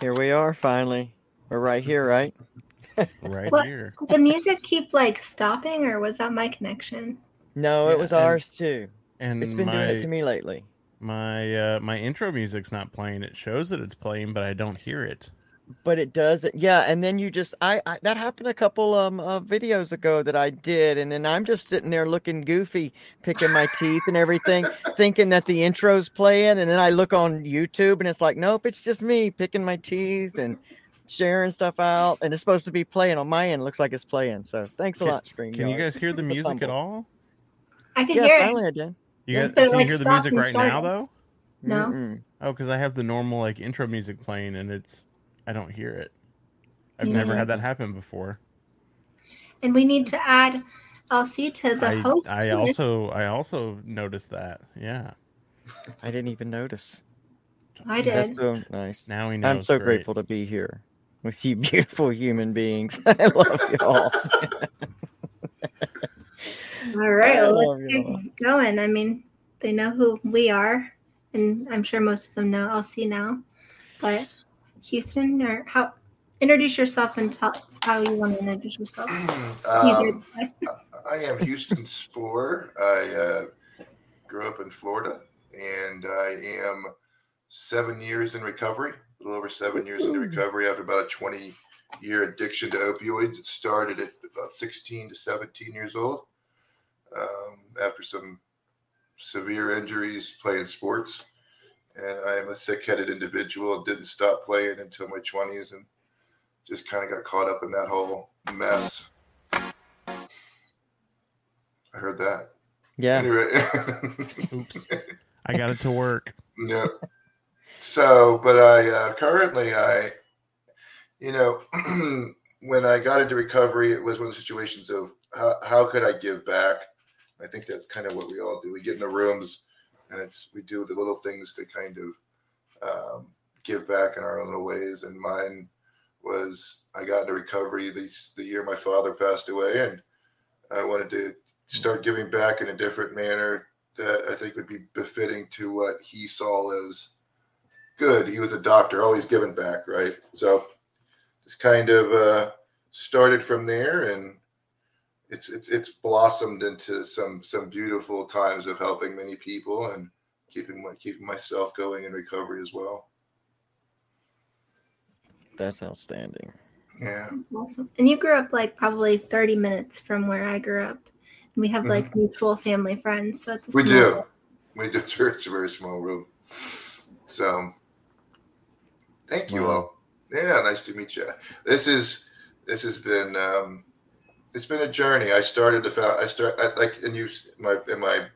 Here we are finally. We're right here, right? Right What? here. the music keep like stopping, or was that my connection? No, Yeah, it was and- ours too. And It's been my, doing it to me lately. My uh, my intro music's not playing. It shows that it's playing, but I don't hear it. But it does it. Yeah, and then you just I, I that happened a couple um uh, videos ago that I did and then I'm just sitting there looking goofy, picking my teeth and everything, thinking that the intro's playing and then I look on YouTube and it's like, "Nope, it's just me picking my teeth and sharing stuff out and it's supposed to be playing on my end. Looks like it's playing. So, thanks a Can- lot, Screen. Can you guys hear the music at all? I can Yeah, hear finally it. I did. You guys, but it, can you hear the music and right now though? No. Mm-mm. Oh, because I have the normal like intro music playing and it's I don't hear it. I've never had that happen before. And we need to add LC to the I, host. I list. also I also noticed that. Yeah. I didn't even notice. I That's did. so nice. Now we know. I'm so great. grateful to be here with you beautiful human beings. I love you all. All right, well, let's get all. going. I mean, they know who we are, and I'm sure most of them know LC now. But Houston, or how introduce yourself and tell how you want to introduce yourself. Um. I am Houston Spoor. I uh, grew up in Florida, and I am seven years in recovery. A little over seven years into recovery after about a 20 year addiction to opioids. It started at about 16 to 17 years old um, after some severe injuries playing sports. And I am a thick headed individual. Didn't stop playing until my 20s and just kind of got caught up in that whole mess. I heard that. Yeah. Anyway, Oops. I got it to work. yeah. So, but I uh, currently I, you know, when I got into recovery, it was one of the situations of how, how could I give back. I think that's kind of what we all do. We get in the rooms, and it's we do the little things to kind of um, give back in our own little ways. And mine was I got into recovery the the year my father passed away, and I wanted to start giving back in a different manner that I think would be befitting to what he saw as good. He was a doctor, always giving back, right? So just kind of uh, started from there, and it's it's it's blossomed into some some beautiful times of helping many people and keeping my keeping myself going in recovery as well. That's outstanding. Yeah, Awesome. And you grew up like probably 30 minutes from where I grew up. And we have like mutual family friends, so it's a Mm-hmm. we small do. We do. It's a very small room. So, thank you Wow. all. Yeah, nice to meet you. This is this has been um, it's been a journey. I started the found I start I, like and you my in my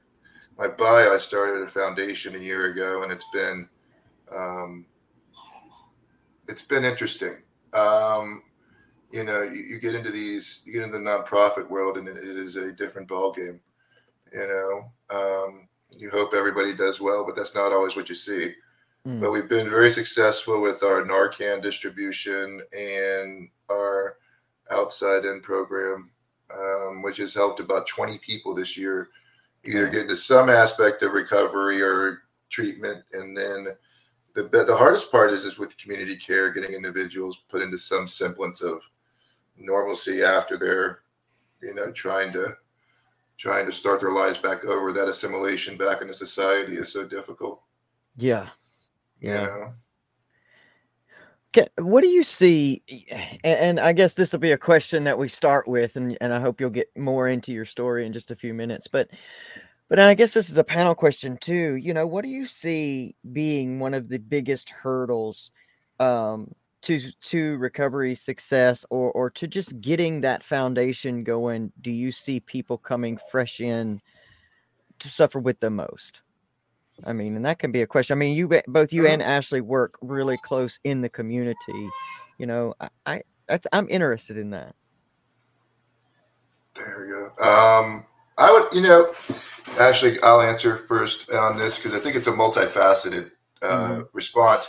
my bio. I started a foundation a year ago, and it's been um, it's been interesting. Um, you know, you, you get into these, you get into the nonprofit world, and it, it is a different ballgame. You know, um, you hope everybody does well, but that's not always what you see. Mm. But we've been very successful with our Narcan distribution and our outside in program, um, which has helped about 20 people this year either get into some aspect of recovery or treatment. And then the the hardest part is is with community care, getting individuals put into some semblance of normalcy after they're, you know, trying to trying to start their lives back over. That assimilation back into society is so difficult. Yeah. You Yeah. know? What do you see? And, and I guess this will be a question that we start with, and, and I hope you'll get more into your story in just a few minutes. But but I guess this is a panel question too. You know, what do you see being one of the biggest hurdles um, to to recovery success, or or to just getting that foundation going? Do you see people coming fresh in to suffer with the most? I mean, and that can be a question. I mean, you both you and Ashley work really close in the community. You know, I, I that's I'm interested in that. There you go. Um, I would, you know, Ashley, I'll answer first on this because I think it's a multifaceted uh, mm-hmm. response.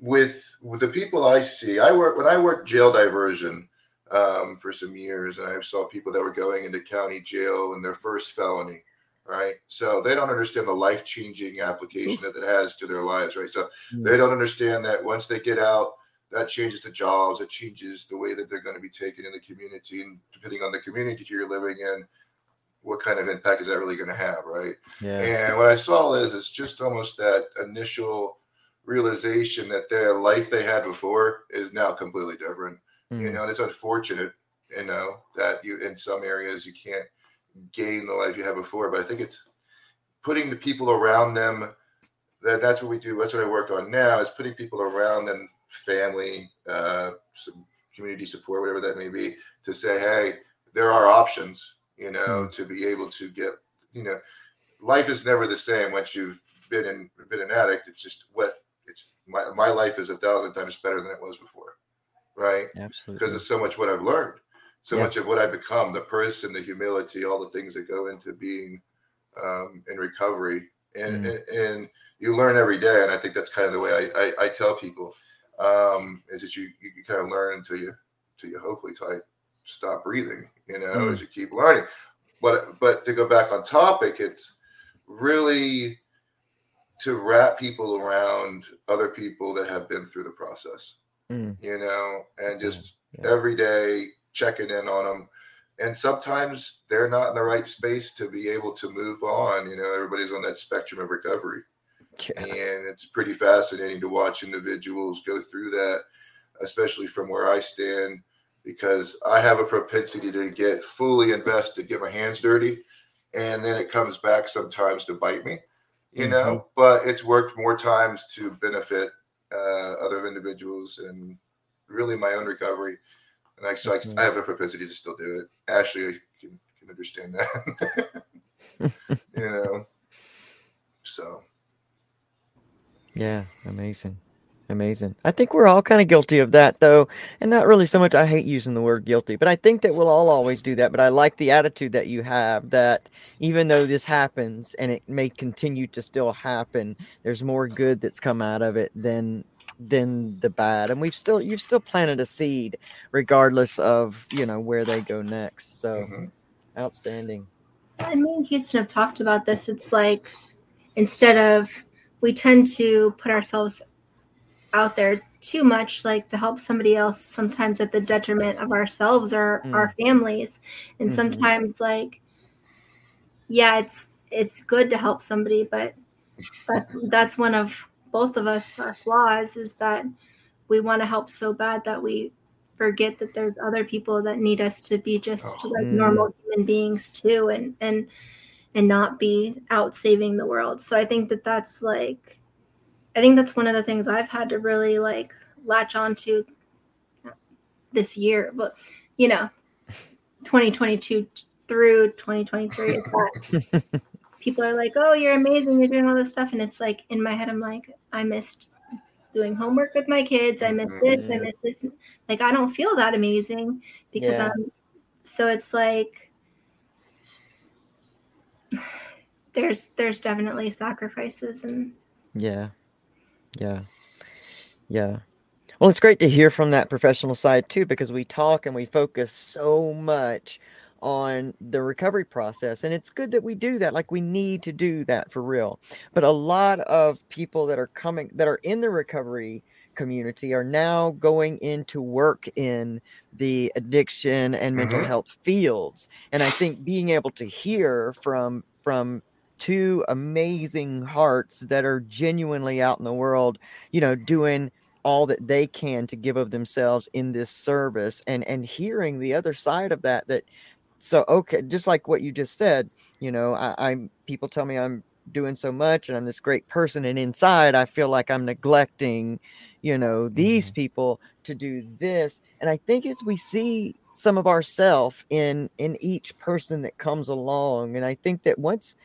With with the people I see, I work when I worked jail diversion um, for some years, and I saw people that were going into county jail in their first felony, right? So they don't understand the life changing application that it has to their lives, right? So mm-hmm. they don't understand that once they get out, that changes the jobs, it changes the way that they're going to be taken in the community, and depending on the community you're living in, what kind of impact is that really going to have, right? Yeah. And what I saw is it's just almost that initial realization that their life they had before is now completely different. Mm. You know, and it's unfortunate, you know, that you in some areas you can't gain the life you had before, but I think it's putting the people around them that that's what we do. That's what I work on now is putting people around them, family, uh, some community support, whatever that may be, to say, hey, there are options you know, mm. to be able to get, you know, life is never the same once you've been in been an addict. It's just what it's my my life is a thousand times better than it was before, right? Absolutely, because it's so much what I've learned, so yeah. much of what I become, the person, the humility, all the things that go into being um, in recovery, and, mm. and, and you learn every day, and I think that's kind of the way I I, I tell people um, is that you, you kind of learn until you until you hopefully type stop breathing, you know, mm. as you keep learning. But but to go back on topic, it's really to wrap people around other people that have been through the process, mm. you know, and just yeah. every day checking in on them. And sometimes they're not in the right space to be able to move on. You know, everybody's on that spectrum of recovery. Yeah. And it's pretty fascinating to watch individuals go through that, especially from where I stand because I have a propensity to get fully invested, get my hands dirty, and then it comes back sometimes to bite me, you mm-hmm. know. But it's worked more times to benefit uh, other individuals and really my own recovery. And I, I, have a propensity to still do it. Ashley can, can understand that, you know. So, yeah, amazing. Amazing. I think we're all kind of guilty of that, though. And not really so much. I hate using the word guilty, but I think that we'll all always do that. But I like the attitude that you have that even though this happens and it may continue to still happen, there's more good that's come out of it than than the bad. And we've still you've still planted a seed regardless of, you know, where they go next. So mm-hmm. outstanding. And me and Houston have talked about this. It's like instead of we tend to put ourselves out there too much like to help somebody else sometimes at the detriment of ourselves or mm. our families and mm-hmm. sometimes like yeah it's it's good to help somebody but but that's one of both of us our flaws is that we want to help so bad that we forget that there's other people that need us to be just oh, like mm. normal human beings too and and and not be out saving the world so i think that that's like I think that's one of the things I've had to really like latch onto this year. But you know, 2022 through 2023 people are like, "Oh, you're amazing! You're doing all this stuff," and it's like in my head, I'm like, I missed doing homework with my kids. I missed this. I mm-hmm. missed this. Like I don't feel that amazing because yeah. I'm. So it's like there's there's definitely sacrifices and yeah yeah. Yeah. Well, it's great to hear from that professional side too, because we talk and we focus so much on the recovery process. And it's good that we do that. Like we need to do that for real. But a lot of people that are coming, that are in the recovery community are now going into work in the addiction and mental mm-hmm. health fields. And I think being able to hear from, from two amazing hearts that are genuinely out in the world, you know, doing all that they can to give of themselves in this service and and hearing the other side of that that so okay just like what you just said you know I, i'm people tell me i'm doing so much and i'm this great person and inside i feel like i'm neglecting you know these mm-hmm. people to do this and i think as we see some of ourself in in each person that comes along and i think that once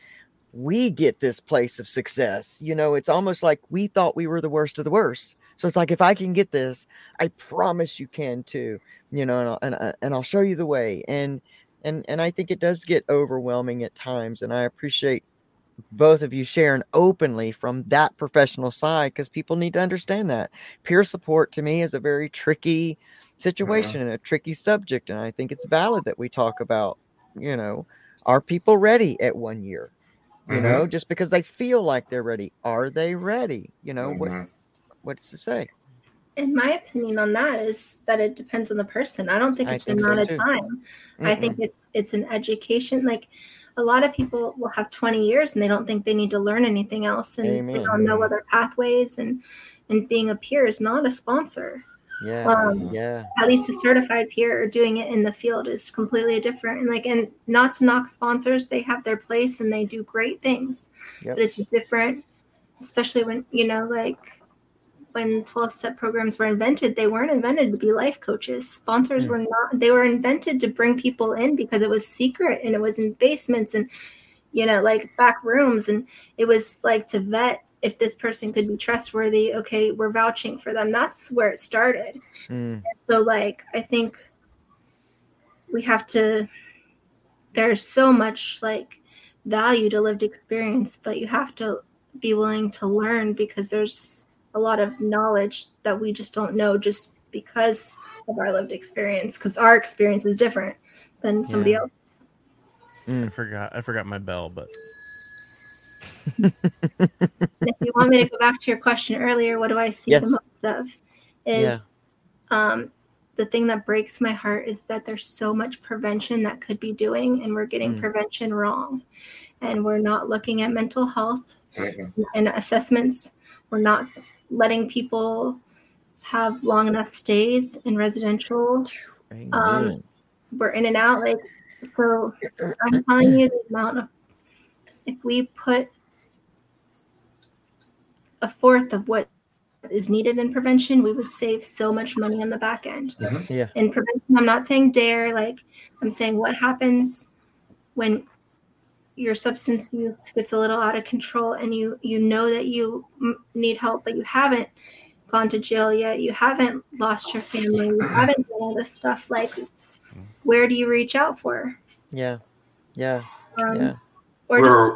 we get this place of success. You know, it's almost like we thought we were the worst of the worst. So it's like if I can get this, I promise you can too. You know, and I'll, and, I- and I'll show you the way. And and and I think it does get overwhelming at times. And I appreciate both of you sharing openly from that professional side because people need to understand that peer support to me is a very tricky situation and a tricky subject. And I think it's valid that we talk about, you know, are people ready at one year? You Mhm. know, just because they feel like they're ready, are they ready? You know, what Mhm. what's to say? And my opinion on that is that it depends on the person. I don't think it's think so amount too. of time. I Mm-mm. think it's it's an education. Like a lot of people will have 20 years and they don't think they need to learn anything else and they don't know other pathways and and being a peer is not a sponsor. yeah, um, yeah, At least a certified peer or doing it in the field is completely different. And like and not to knock sponsors, they have their place and they do great things. Yep. But it's different especially when you know like when 12 step programs were invented they weren't invented to be life coaches. Sponsors Mm. were not they were invented to bring people in because it was secret and it was in basements and you know like back rooms. And it was like to vet if this person could be trustworthy okay we're vouching for them. That's where it started. Mm, so like i think we have to there's so much like value to lived experience but you have to be willing to learn because there's a lot of knowledge that we just don't know just because of our lived experience because our experience is different than somebody Yeah. else mm. I forgot. I forgot my bell, but if you want me to go back to your question earlier, what do I see Yes. the most of? Is um, the thing that breaks my heart is that there's so much prevention that could be doing, and we're getting Mm. prevention wrong. And we're not looking at mental health and assessments. We're not letting people have long enough stays in residential. Um, We're in and out. Like, so I'm telling you the amount of, if we put a fourth of what is needed in prevention, we would save so much money on the back end. yeah, In prevention, I'm not saying DARE, like I'm saying what happens when your substance use gets a little out of control and you you know that you need help but you haven't gone to jail yet you haven't lost your family you haven't done all this stuff like where do you reach out for yeah, yeah, um, yeah. or just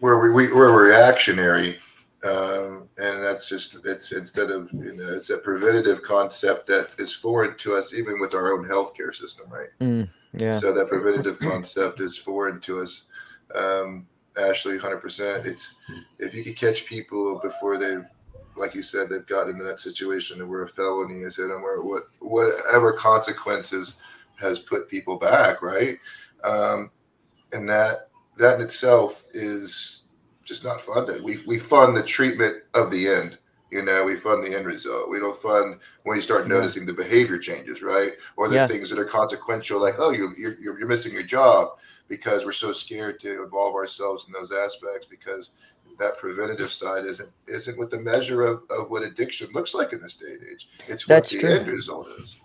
we're we're we, we, we're reactionary, um, and that's just it's instead of you know it's a preventative concept that is foreign to us, even with our own healthcare system, right? Mm, yeah. So that preventative concept is foreign to us. Um, Ashley, hundred percent. It's if you could catch people before they've, like you said, they've gotten into that situation where a felony is in them, or what whatever consequences has put people back, right? Um, and that that in itself is just not funded. We we fund the treatment of the end. You know, we fund the end result. We don't fund when you start noticing the behavior changes, right? Or the Yeah. things that are consequential, like oh, you you're, you're missing your job because we're so scared to involve ourselves in those aspects because that preventative side isn't isn't what the measure of, of what addiction looks like in this day and age. It's what That's the true. end result is.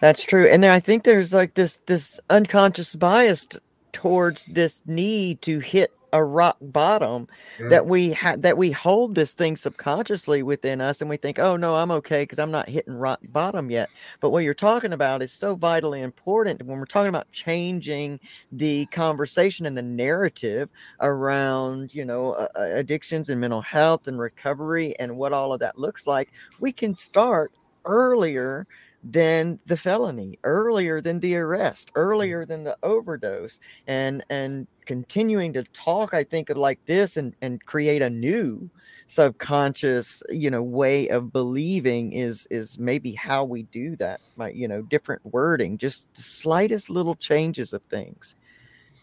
That's true. And then I think there's like this this unconscious bias towards this need to hit a rock bottom Mm. that we ha- that we hold this thing subconsciously within us and we think, "Oh no, I'm okay because I'm not hitting rock bottom yet." But what you're talking about is so vitally important when we're talking about changing the conversation and the narrative around, you know, uh, uh, addictions and mental health and recovery and what all of that looks like. We can start earlier than the felony earlier than the arrest earlier than the overdose and and continuing to talk i think of like this and and create a new subconscious you know way of believing is is maybe how we do that my you know different wording just the slightest little changes of things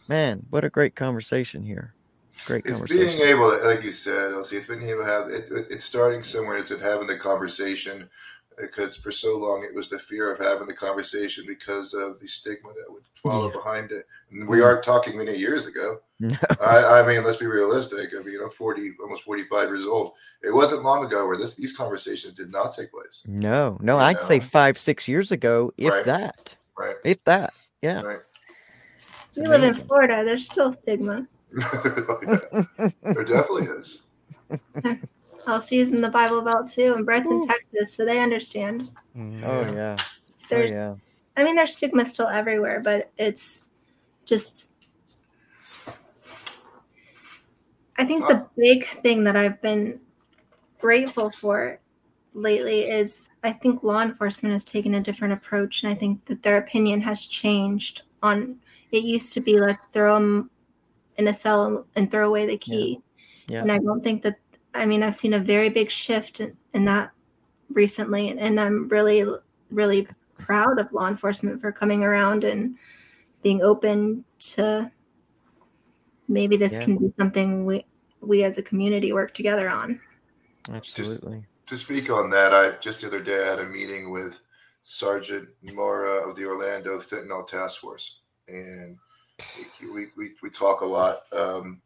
man what a great conversation here great It's conversation being able, to, like you said, Elsie, it's being able to have it, it- It's starting somewhere. It's in having the conversation because for so long it was the fear of having the conversation because of the stigma that would follow Yeah. behind it. And we Mm. aren't talking many years ago. no I, I mean, let's be realistic. I mean, I'm 40, almost 45 years old. It wasn't long ago where this these conversations did not take place. no no You i'd say five six years ago if Right. that Right. if that yeah Right. We live in florida there's still stigma there definitely is. Elsie's in the Bible Belt too, and Brett's in Texas, so they understand. Mm, Oh yeah. Oh There's, yeah. I mean, there's stigma still everywhere, but it's just. I think the big thing that I've been grateful for lately is I think law enforcement has taken a different approach, and I think that their opinion has changed. On it used to be let's throw them in a cell and throw away the key, Yeah. and I don't think that. I mean, I've seen a very big shift in, in that recently, and, and I'm really, really proud of law enforcement for coming around and being open to maybe this Yeah. can be something we we as a community work together on. Absolutely. to speak on that, I just the other day I had a meeting with Sergeant Mora of the Orlando Fentanyl Task Force, and we we, we, we talk a lot um,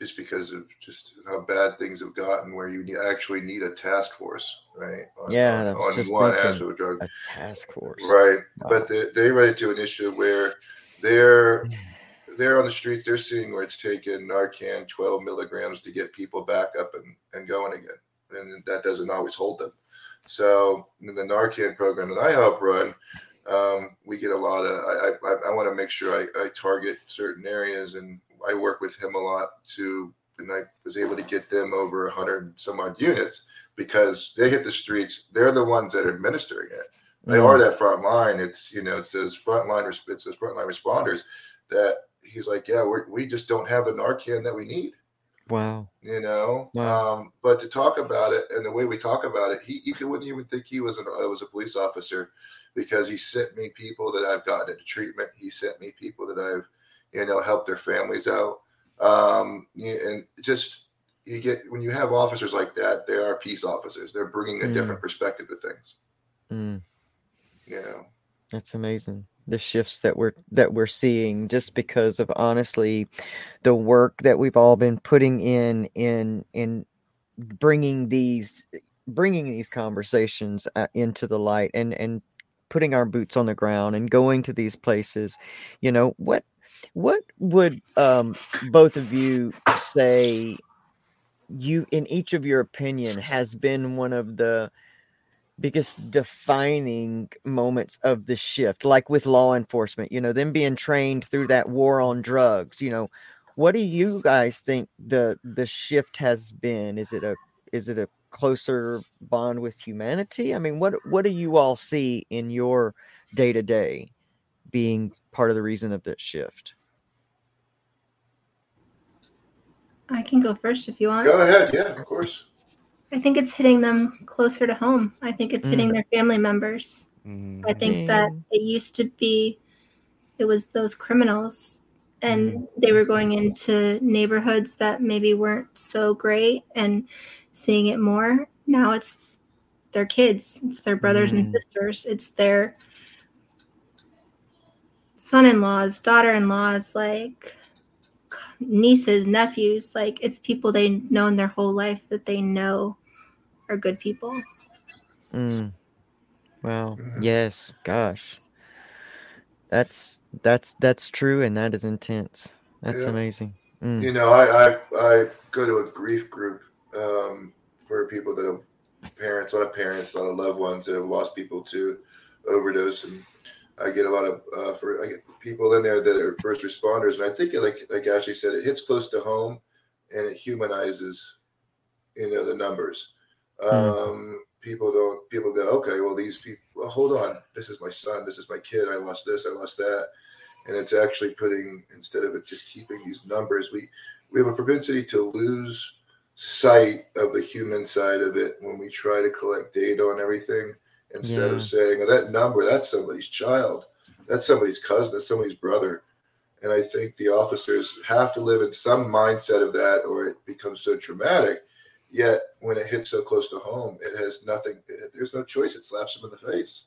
just because of just how bad things have gotten, where you actually need a task force, right? On, Yeah, on, on just one aspect of drug, A task force. right? Wow. But they they run into an issue where they're they're on the streets, they're seeing where it's taken Narcan 12 milligrams to get people back up and, and going again. And that doesn't always hold them. So in the Narcan program that I help run, um, we get a lot of, I, I, I want to make sure I, I target certain areas and I work with him a lot to, and I was able to get them over 100 some odd units because they hit the streets. They're the ones that are administering it they Mm. are that front line. It's you know it's those frontline it's those frontline responders that he's like, yeah, we we just don't have the Narcan that we need, Wow. you know. Wow. Um, but to talk about it and the way we talk about it, he you wouldn't even think he was an uh, was a police officer because he sent me people that I've gotten into treatment. He sent me people that I've you know help their families out. Um, and just you get when you have officers like that, they are peace officers. They're bringing a Mm. different perspective to things, Mm. you know. That's amazing. The shifts that we're that we're seeing just because of honestly the work that we've all been putting in in in bringing these bringing these conversations uh, into the light and and putting our boots on the ground and going to these places. You know, what what would um both of you say you in each of your opinion has been one of the biggest defining moments of the shift like with law enforcement you know them being trained through that war on drugs you know? What do you guys think the the shift has been? Is it a is it a closer bond with humanity? I mean what what do you all see in your day to day being part of the reason of that shift I can go first if you want. Go ahead, yeah, of course. I think it's hitting them closer to home. I think it's hitting their family members. mm, I think that Mm. it used to be, it was those criminals, and they were going into neighborhoods that maybe weren't so great and seeing it more. Now it's their kids, it's their brothers and Mm. sisters, it's their son in laws, daughter in laws, like nieces, nephews. Like it's people they known their whole life that they know are good people. Mm. Wow. Mhm. Yes. Gosh. That's that's that's true, and that is intense. That's Yeah. amazing. Mm. You know, I I, I go to a grief group um, for people that have parents, a lot of parents, a lot of loved ones that have lost people to overdose, and I get a lot of uh, for I get people in there that are first responders, and I think like like Ashley said, it hits close to home, and it humanizes, you know, the numbers. Um, people don't people go okay, well these people, well, hold on, this is my son, this is my kid, I lost this, I lost that, and it's actually putting instead of it just keeping these numbers, we we have a propensity to lose sight of the human side of it when we try to collect data on everything instead Yeah. of saying oh, that number that's somebody's child. That's somebody's cousin. That's somebody's brother. And i think the officers have to live in some mindset of that or it becomes so traumatic. Yet when it hits so close to home it has nothing there's no choice. It slaps them in the face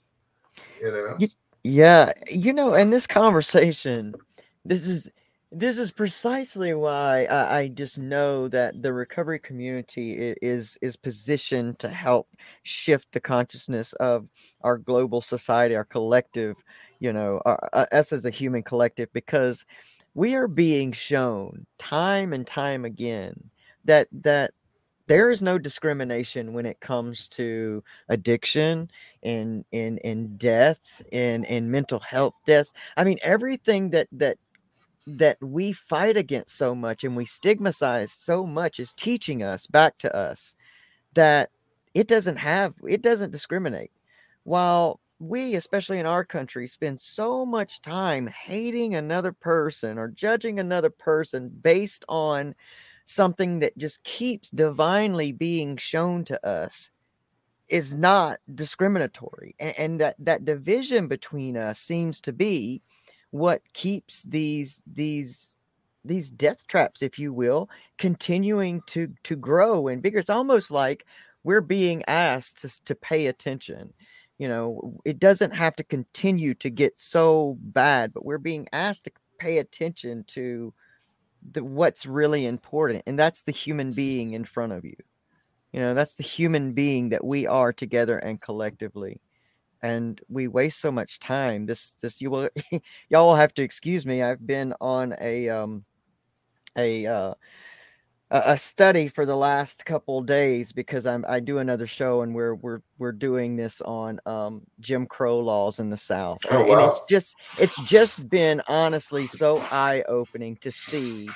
you know? Yeah, you know, and this conversation, this is this is precisely why I, I just know that the recovery community is is positioned to help shift the consciousness of our global society, our collective, you know, our, uh, us as a human collective, because we are being shown time and time again that that there is no discrimination when it comes to addiction and and and death and and mental health deaths. I mean everything that that that we fight against so much and we stigmatize so much is teaching us back to us that it doesn't have it doesn't discriminate. While we especially in our country spend so much time hating another person or judging another person based on something that just keeps divinely being shown to us is not discriminatory. And, and that that division between us seems to be what keeps these these these death traps if you will continuing to to grow and bigger. It's almost like we're being asked to, to pay attention you know? It doesn't have to continue to get so bad but we're being asked to pay attention to the what's really important and that's the human being in front of you. You know that's the human being that we are together and collectively and we waste so much time this this you will y'all will have to excuse me i've been on a um a uh a study for the last couple days because I'm I do another show and we're we're we're doing this on um, Jim Crow laws in the South. Oh, and, wow. and it's just it's just been honestly so eye opening to see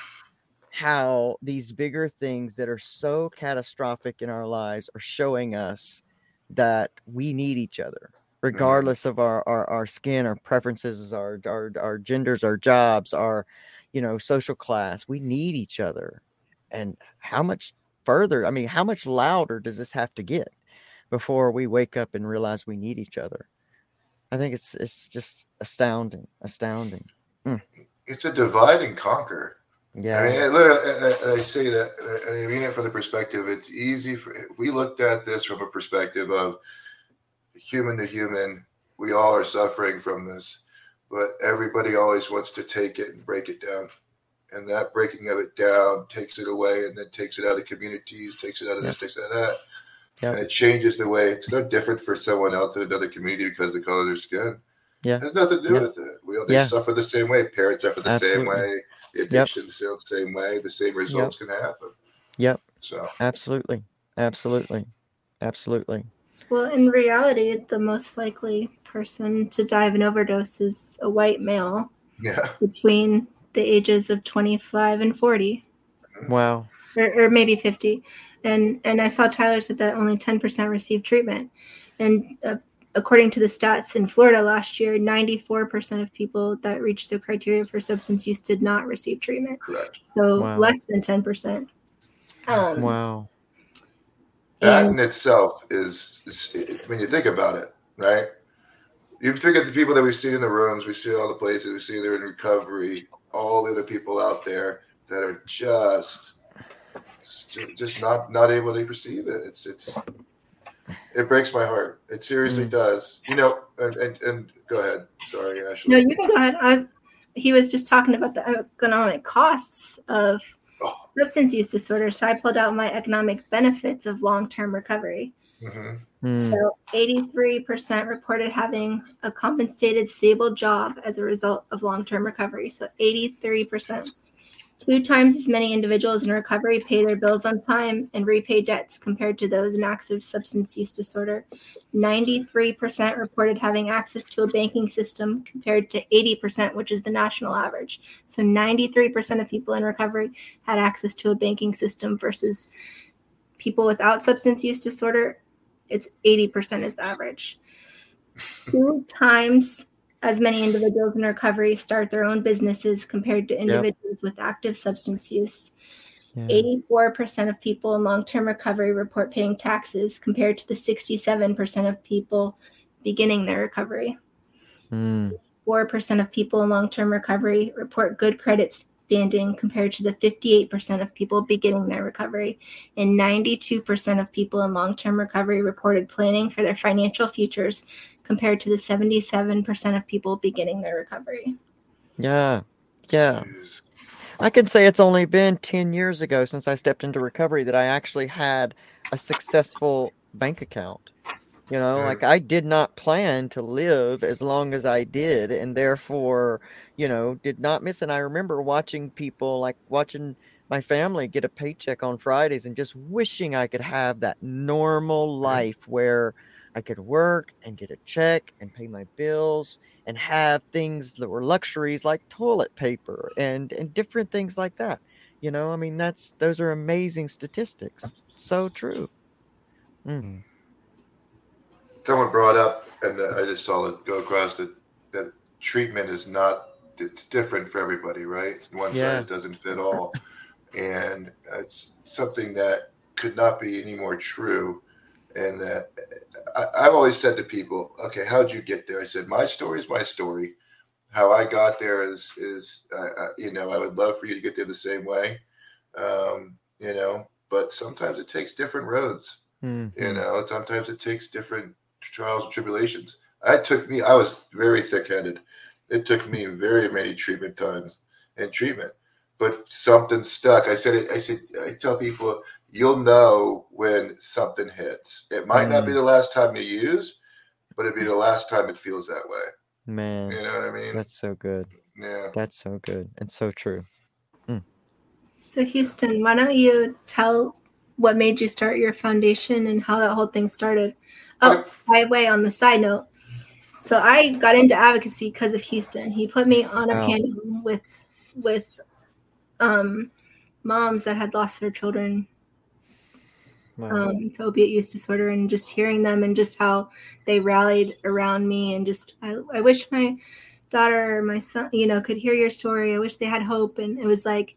how these bigger things that are so catastrophic in our lives are showing us that we need each other Mm-hmm. regardless of our, our our skin our preferences our our our genders our jobs our you know social class we need each other. And how much further i mean how much louder does this have to get before we wake up and realize we need each other? I think it's it's just astounding astounding. Mm. It's a divide and conquer. yeah I mean, it literally, and I, and I say that, and I mean it from the perspective. It's easy for if we looked at this from a perspective of human to human. We all are suffering from this, but everybody always wants to take it and break it down, and that breaking of it down takes it away, and then takes it out of the communities, takes it out of this, takes it out of that, Yep. and it changes the way. It's no different for someone else in another community because of the color of their skin. Yeah. It has nothing to do Yeah. with it. We all, they Yeah. suffer the same way. Parents suffer the same way. The addiction's still the same way. The same results can happen. Yep. So absolutely absolutely absolutely Well, in reality, the most likely person to die of an overdose is a white male yeah, between the ages of 25 and 40, wow or, or maybe 50. And and I saw Tyler said that only 10% received treatment. And uh, according to the stats in Florida last year, 94% of people that reached the criteria for substance use did not receive treatment. correct. So Wow. less than 10%. Um, wow That And- in itself is, is when you think about it, right? You think of the people that we've seen in the rooms, we see all the places, we see they're in recovery, all the other people out there that are just just not not able to perceive it. It's it's it breaks my heart. It seriously Mm. does. You know, and, and and go ahead. Sorry, Ashley. No, you can go ahead. I was, he was just talking about the economic costs of. Substance use disorder. So I pulled out my economic benefits of long term recovery. hmm Hmm. So 83% reported having a compensated, stable job as a result of long term recovery. So 83%. Two times as many individuals in recovery pay their bills on time and repay debts compared to those in active substance use disorder. 93% reported having access to a banking system compared to 80%, which is the national average. So 93% of people in recovery had access to a banking system versus people without substance use disorder it's 80% is the average. Two times as many individuals in recovery start their own businesses compared to individuals with active substance use. Yeah. 84% of people in long term recovery report paying taxes compared to the 67% of people beginning their recovery. Hmm. 4% of people in long term recovery report good credit standing compared to the 58% of people beginning their recovery. And 92% of people in long term recovery reported planning for their financial futures compared to the 77% of people beginning their recovery. yeah yeah I can say it's only been 10 years ago since I stepped into recovery that I actually had a successful bank account. You know, like I did not plan to live as long as I did, and therefore, you know, did not miss. And I remember watching people like watching my family get a paycheck on Fridays and just wishing I could have that normal life where I could work and get a check and pay my bills and have things that were luxuries like toilet paper and and different things like that. You know, I mean, that's those are amazing statistics. So true. Mm. Mm. Someone brought up, and the, I just saw it go across that that treatment is not it's different for everybody, right? One Yeah. size doesn't fit all, and it's something that could not be any more true. And that I, I've always said to people, okay, how'd you get there? I said, my story is my story. How I got there is is uh, uh, you know I would love for you to get there the same way, um, you know. But sometimes it takes different roads. Mhm. You know, sometimes it takes different trials and tribulations. I took me, I was very thick headed. It took me very many treatment times and treatment, but something stuck. I said, I said, I tell people, you'll know when something hits. It might not be Mm. the last time you use, but it'd be the last time it feels that way. Man, You know what I mean? that's so good. yeah. That's so good and so true. So, Houston, why don't you tell what made you start your foundation and how that whole thing started? Oh, Okay. by the way, on the side note, so I got into advocacy because of Houston. He put me on a Wow. panel with with um, moms that had lost their children Wow. um, to opiate use disorder, and just hearing them and just how they rallied around me, and just I, I wish my daughter or my son, you know, could hear your story. I wish they had hope, and it was like,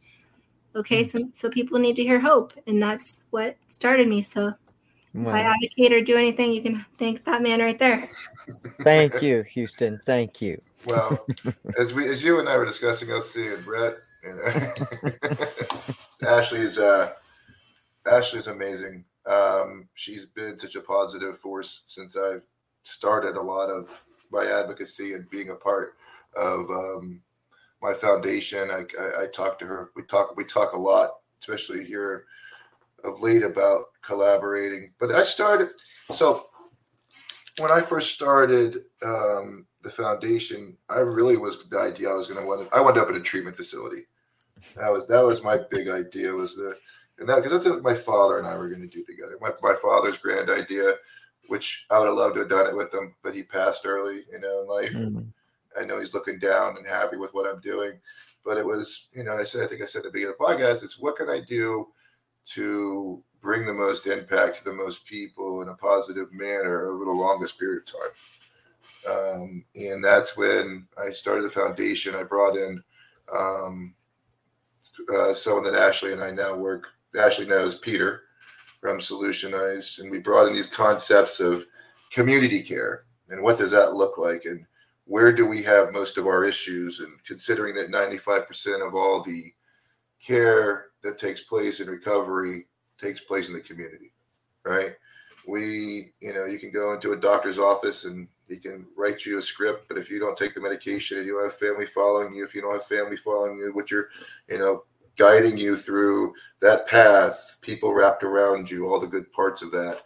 okay, so so people need to hear hope, and that's what started me. So if I advocate or do anything, you can thank that man right there. Thank you, Houston. Thank you. Well, as we, as you and I were discussing, LC and Brett, you know, Ashley's, uh, Ashley's amazing. Um, she's been such a positive force since I've started a lot of my advocacy and being a part of um, my foundation. I, I, I talk to her. We talk. We talk a lot, especially here of late about collaborating. But I started. So when I first started um, the foundation, I really was the idea I was going to want. To I wound up in a treatment facility. That was that was my big idea. Was the and that because that's what my father and I were going to do together. My my father's grand idea, which I would have loved to have done it with him, but he passed early, you know, in life. Mm. I know he's looking down and happy with what I'm doing. But it was, you know, I said, I think I said at the beginning of the podcast, it's what can I do to bring the most impact to the most people in a positive manner over the longest period of time. Um, and that's when I started the foundation. I brought in um, uh, someone that Ashley and I now work. Ashley knows Peter from Solutionize, and we brought in these concepts of community care and what does that look like and where do we have most of our issues and considering that 95% of all the care that takes place in recovery takes place in the community right we you know you can go into a doctor's office and he can write you a script but if you don't take the medication and you have family following you if you don't have family following you what you're you know guiding you through that path people wrapped around you all the good parts of that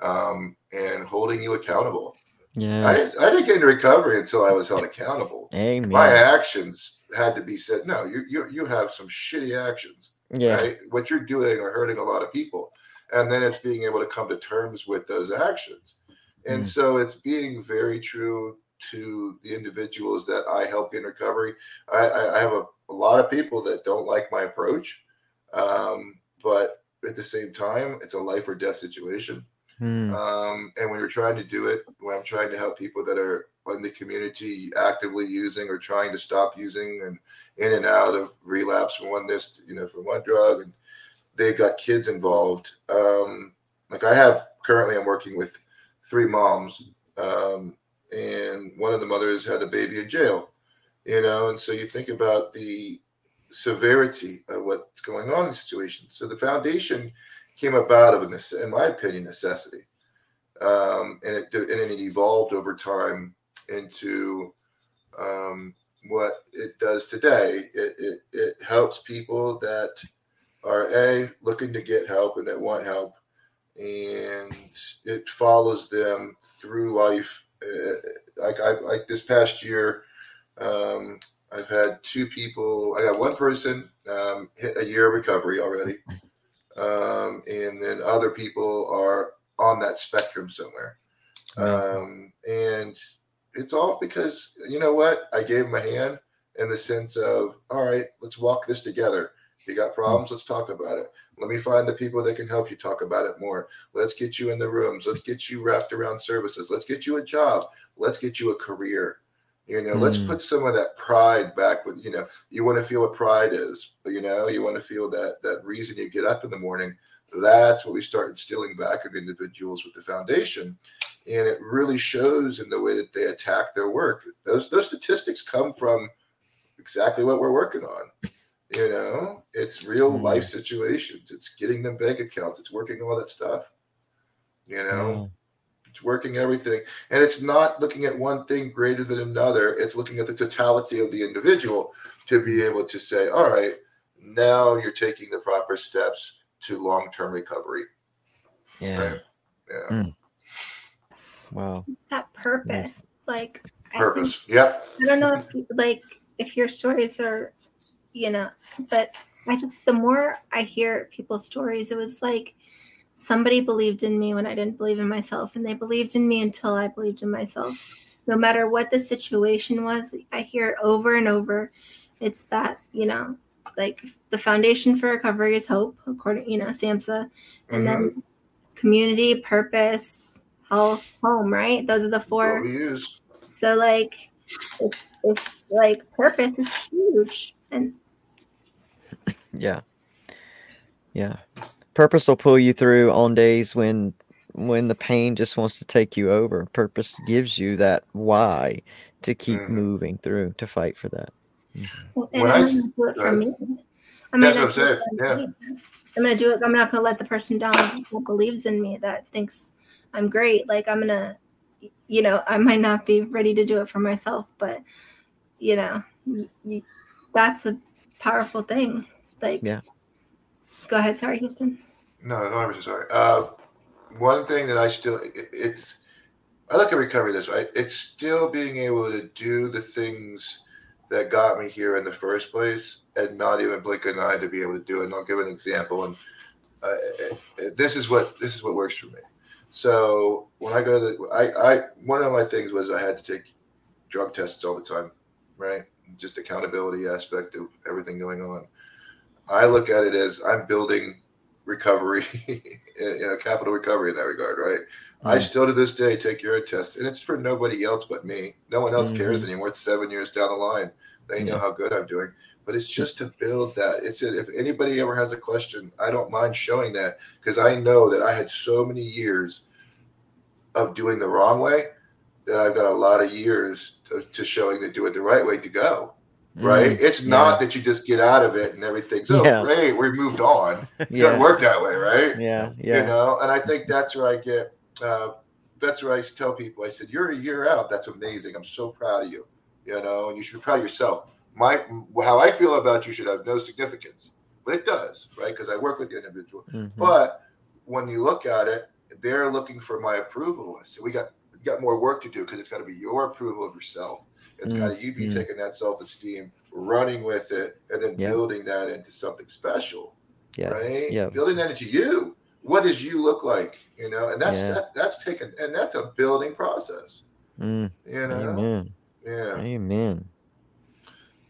um, and holding you accountable Yeah, I didn't, I didn't get into recovery until I was held accountable. Amen. My actions had to be said, no, you you, you have some shitty actions, Yeah. right? What you're doing are hurting a lot of people. And then it's being able to come to terms with those actions. And Mm. so it's being very true to the individuals that I help in recovery. I, I, I have a, a lot of people that don't like my approach. Um, but at the same time, it's a life or death situation. Mm. Um, and when you're trying to do it, when I'm trying to help people that are in the community actively using or trying to stop using and in and out of relapse from one this, you know, from one drug, and they've got kids involved. Um, like I have currently, I'm working with three moms, um, and one of the mothers had a baby in jail, you know, and so you think about the severity of what's going on in the situation. So the foundation came about of, a, in my opinion, necessity, um, and it and it evolved over time into um, what it does today. It, it it helps people that are a looking to get help and that want help, and it follows them through life. Uh, like I like this past year, um, I've had two people. I got one person um, hit a year of recovery already, um, and then other people are on that spectrum somewhere. Um, and it's all because you know what? I gave him a hand in the sense of, all right, let's walk this together. You got problems, let's talk about it. Let me find the people that can help you talk about it more. Let's get you in the rooms. Let's get you wrapped around services. Let's get you a job. Let's get you a career. You know, mm. let's put some of that pride back with, you know, you want to feel what pride is, you know, you want to feel that that reason you get up in the morning. That's what we start instilling back of individuals with the foundation. And it really shows in the way that they attack their work. Those those statistics come from exactly what we're working on. You know, it's real mm. life situations. It's getting them bank accounts. It's working all that stuff. You know, mm. It's working everything. And it's not looking at one thing greater than another. It's looking at the totality of the individual to be able to say, all right, now you're taking the proper steps to long term recovery. Yeah. Right? Yeah. Mm. Wow. It's that purpose. Like purpose. Think, yep. I don't know if like if your stories are, you know, but I just the more I hear people's stories, it was like somebody believed in me when I didn't believe in myself, and they believed in me until I believed in myself. No matter what the situation was, I hear it over and over. It's that, you know, like the foundation for recovery is hope, according, you know, SAMHSA, and mm-hmm. then community, purpose, health, home, right? Those are the four. use. So like if, if like purpose is huge and yeah. Yeah. Purpose will pull you through on days when when the pain just wants to take you over. Purpose gives you that why to keep mm. moving through to fight for that. Mm-hmm. and I'm gonna do it for me. I'm that's what I'm saying. Yeah. I'm gonna do it. I'm not gonna let the person down that believes in me, that thinks I'm great. Like I'm gonna you know, I might not be ready to do it for myself, but you know, you, that's a powerful thing. Like, yeah. Go ahead. Sorry, Houston. No, no, I'm sorry. Uh, one thing that I still, it, it's, I look at recovery this way. It's still being able to do the things that got me here in the first place and not even blink an eye to be able to do it. And I'll give an example. And uh, this is what, this is what works for me. So when I go to the, I, I, one of my things was I had to take drug tests all the time, right? Just accountability aspect of everything going on. I look at it as I'm building recovery, you know, capital recovery in that regard, right? Mm-hmm. I still to this day take urine tests, and it's for nobody else but me. No one else mm-hmm. cares anymore. It's seven years down the line. They know how good I'm doing, but it's just to build that. It's if anybody ever has a question, I don't mind showing that because I know that I had so many years of doing the wrong way that I've got a lot of years to, to showing that do it the right way to go. Right? Mm, it's not that you just get out of it and everything's oh yeah. great, we moved on. It yeah. doesn't work that way, right? Yeah, yeah. You know, and I think that's where I get. Uh, that's where I tell people. I said, "You're a year out. That's amazing. I'm so proud of you. You know, and you should be proud of yourself. My how I feel about you should have no significance, but it does, right? Because I work with the individual. Mm-hmm. But when you look at it, they're looking for my approval. So we got we got more work to do because it's got to be your approval of yourself. It's mm, got to you be mm. taking that self esteem, running with it, and then yep. building that into something special. Yeah. Right. Yeah. Building that into you. What does you look like? You know, and that's yeah. that's that's taken and that's a building process. Mm. You know. Amen. Yeah. Amen.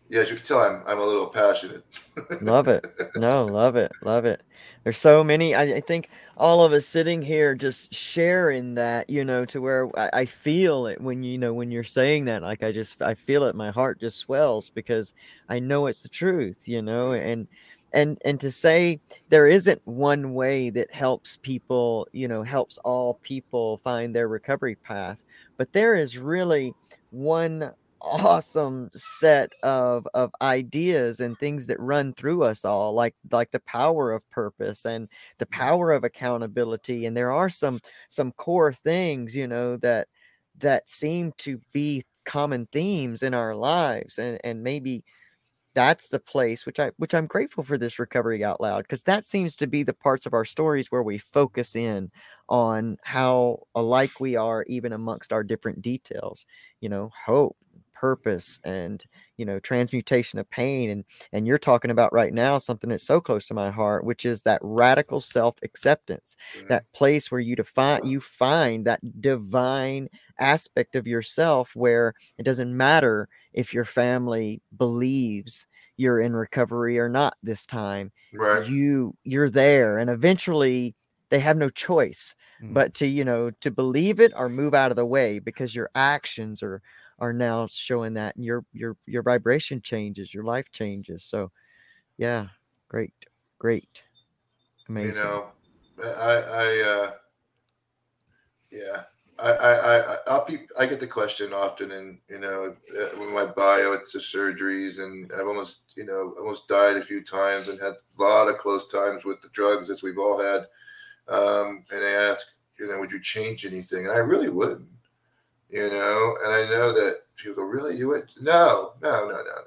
Yeah, as you can tell, I'm I'm a little passionate. love it. No, love it. Love it. There's so many. I, I, think all of us sitting here just sharing that, you know, to where I, I, feel it when you know when you're saying that. Like I just I feel it. My heart just swells because I know it's the truth, you know, and and and to say there isn't one way that helps people, you know, helps all people find their recovery path, but there is really one awesome set of of ideas and things that run through us all like like the power of purpose and the mm-hmm. power of accountability and there are some some core things you know that that seem to be common themes in our lives and and maybe that's the place which I which I'm grateful for this recovery out loud because that seems to be the parts of our stories where we focus in on how alike we are even amongst our different details. You know, hope, purpose, and you know transmutation of pain and and you're talking about right now something that's so close to my heart which is that radical self-acceptance Mhm. that place where you define you find that divine aspect of yourself where it doesn't matter if your family believes you're in recovery or not this time right. you you're there and eventually they have no choice Mm. but to you know to believe it or move out of the way because your actions are are now showing that and your your your vibration changes your life changes so yeah great great amazing You know, I, I, uh, yeah, I, I, I, I'll be, I get the question often, and you know, uh, with my bio, it's the surgeries, and I've almost, you know, almost died a few times, and had a lot of close times with the drugs, as we've all had. Um, and they ask, you know, would you change anything? And I really wouldn't, you know. And I know that people go, really, you would? No, no, no, no, no.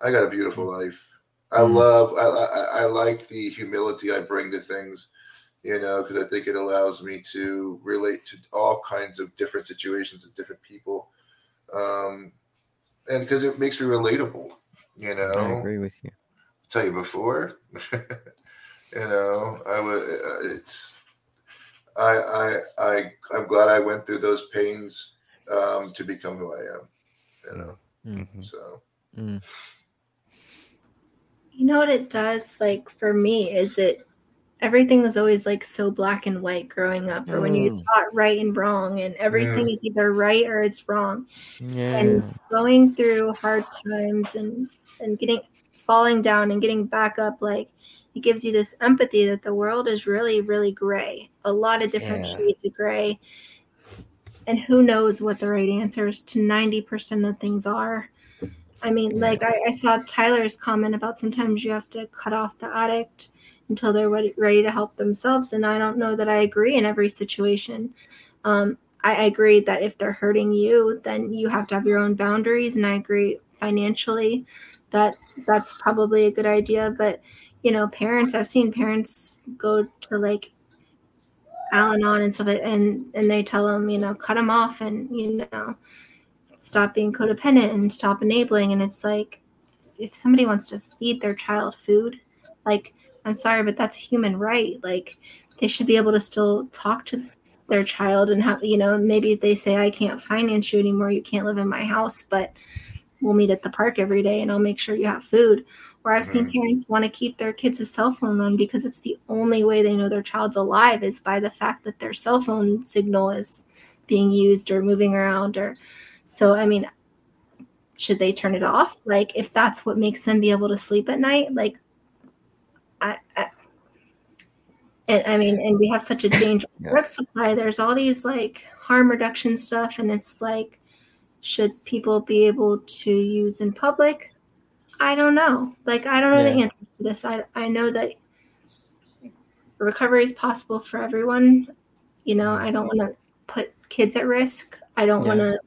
I got a beautiful life. I Mm. love. I, I I like the humility I bring to things, you know, because I think it allows me to relate to all kinds of different situations and different people, um, and because it makes me relatable. You know, i agree with you i tell you before. you know, I would. uh, It's. I I I I'm glad I went through those pains um, to become who I am. You know, Mhm. so Mm. You know what it does, like for me, is it everything was always like so black and white growing up, or when you're Mm. taught right and wrong, and everything is either right or it's wrong. yeah And going through hard times and and getting falling down and getting back up, like it gives you this empathy that the world is really, really gray. A lot of different Yeah. shades of gray. And who knows what the right answers to 90% of things are. I mean, Yeah. like I, I saw Tyler's comment about sometimes you have to cut off the addict until they're ready, to help themselves. And I don't know that I agree in every situation. Um, I agree that if they're hurting you, then you have to have your own boundaries. And I agree financially that that's probably a good idea. But, you know, parents, I've seen parents go to like Al Anon and stuff, and, and they tell them, you know, cut them off and, you know, stop being codependent and stop enabling. And it's like, if somebody wants to feed their child food, like, I'm sorry, but that's a human right. Like, they should be able to still talk to their child and how, you know, maybe they say, I can't finance you anymore. You can't live in my house, but we'll meet at the park every day and I'll make sure you have food. Or I've seen Mhm. parents want to keep their kids' cell phone on because it's the only way they know their child's alive is by the fact that their cell phone signal is being used or moving around or so I mean should they turn it off? Like if that's what makes them be able to sleep at night, like I, I and I mean, and we have such a dangerous Yeah. drug supply. There's all these like harm reduction stuff, and it's like, should people be able to use in public? I don't know. Like, I don't know the answer to this. I I know that recovery is possible for everyone. You know, I don't want to put kids at risk. I don't Yeah. want to,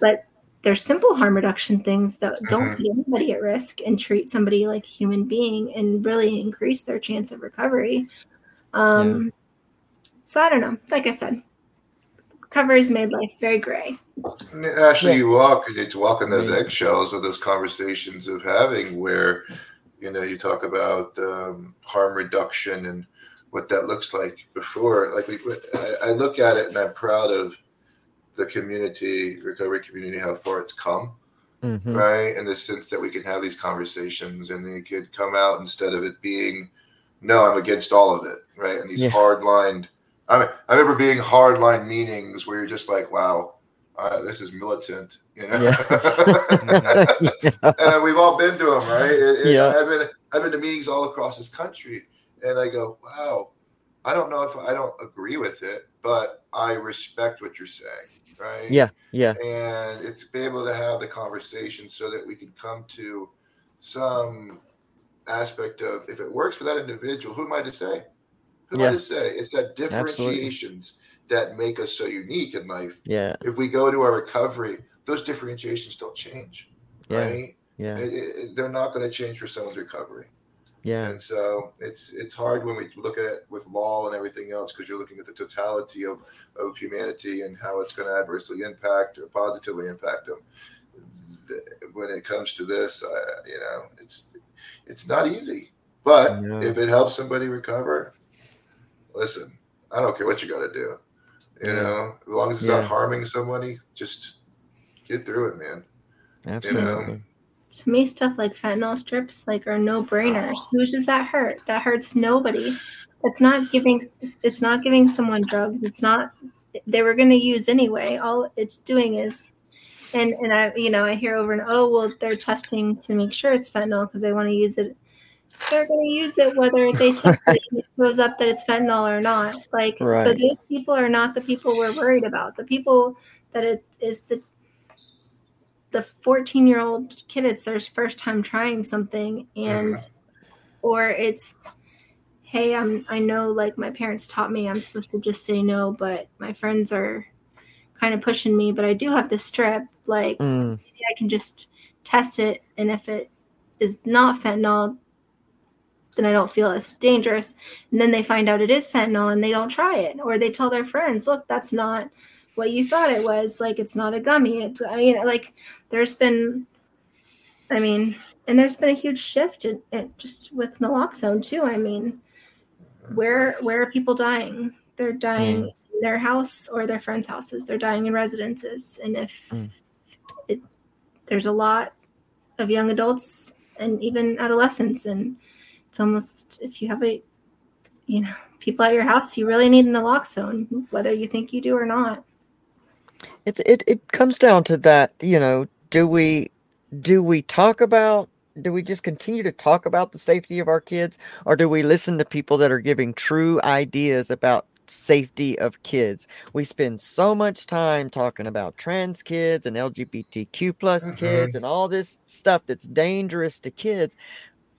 but there's simple harm reduction things that don't Mhm. put anybody at risk and treat somebody like a human being and really increase their chance of recovery. Um, So I don't know. Like I said, recovery's made life very gray. Actually, Yeah. you walk. It's walking those Amazing. eggshells of those conversations of having where, you know, you talk about um, harm reduction and what that looks like before. Like we, I, I look at it and I'm proud of the community, recovery community, how far it's come, Mhm. right? In the sense that we can have these conversations and they could come out instead of it being, no, I'm against all of it, right? And these Yeah. hard lined. I mean, I remember being hard line meetings where you're just like, wow, uh, this is militant, you know. Yeah. and we've all been to them, right? It- it- Yeah. I've been I've been to meetings all across this country, and I go, wow, I don't know if I don't agree with it, but I respect what you're saying, right? yeah yeah And it's be able to have the conversation so that we can come to some aspect of if it works for that individual, who am I to say? Who am Yeah. To say? It's that Absolutely. differentiations that make us so unique in life yeah if we go to our recovery, those differentiations don't change, yeah right? Yeah. It, it, they're not going to change for someone's recovery. Yeah. And so it's it's hard when we look at it with law and everything else because you're looking at the totality of, of humanity and how it's going to adversely impact or positively impact them. The- When it comes to this, uh, you know, it's it's not easy. But if it helps somebody recover, listen, I don't care what you got to do. You Yeah. know, as long as it's Yeah. not harming somebody, just get through it, man. Absolutely. To me, stuff like fentanyl strips like are no brainers. Who does that hurt? That hurts nobody. It's not giving. It's not giving someone drugs. It's not. They were going to use anyway. All it's doing is, and and I you know I hear over and oh well they're testing to make sure it's fentanyl because they want to use it. They're going to use it whether they test it shows up that it's fentanyl or not. Like so, Right. those people are not the people we're worried about. The people that it is the the 14 year old kid it's their first time trying something and or it's hey i'm i know like my parents taught me i'm supposed to just say no but my friends are kind of pushing me but i do have this strip like Mm, maybe i can just test it and if it is not fentanyl then i don't feel as dangerous. And then they find out it is fentanyl and they don't try it. Or they tell their friends look that's not what you thought it was. Like it's not a gummy. It's i mean like there's been i mean and there's been a huge shift in, in just with naloxone too. I mean where where are people dying? They're dying in their house or their friends houses. They're dying in residences. And if Mm. it, there's a lot of young adults and even adolescents and it's almost if you have a you know people at your house you really need naloxone whether you think you do or not it's it, it comes down to that, you know, do we do we talk about do we just continue to talk about the safety of our kids or do we listen to people that are giving true ideas about safety of kids we spend so much time talking about trans kids and lgbtq plus Mhm. kids and all this stuff that's dangerous to kids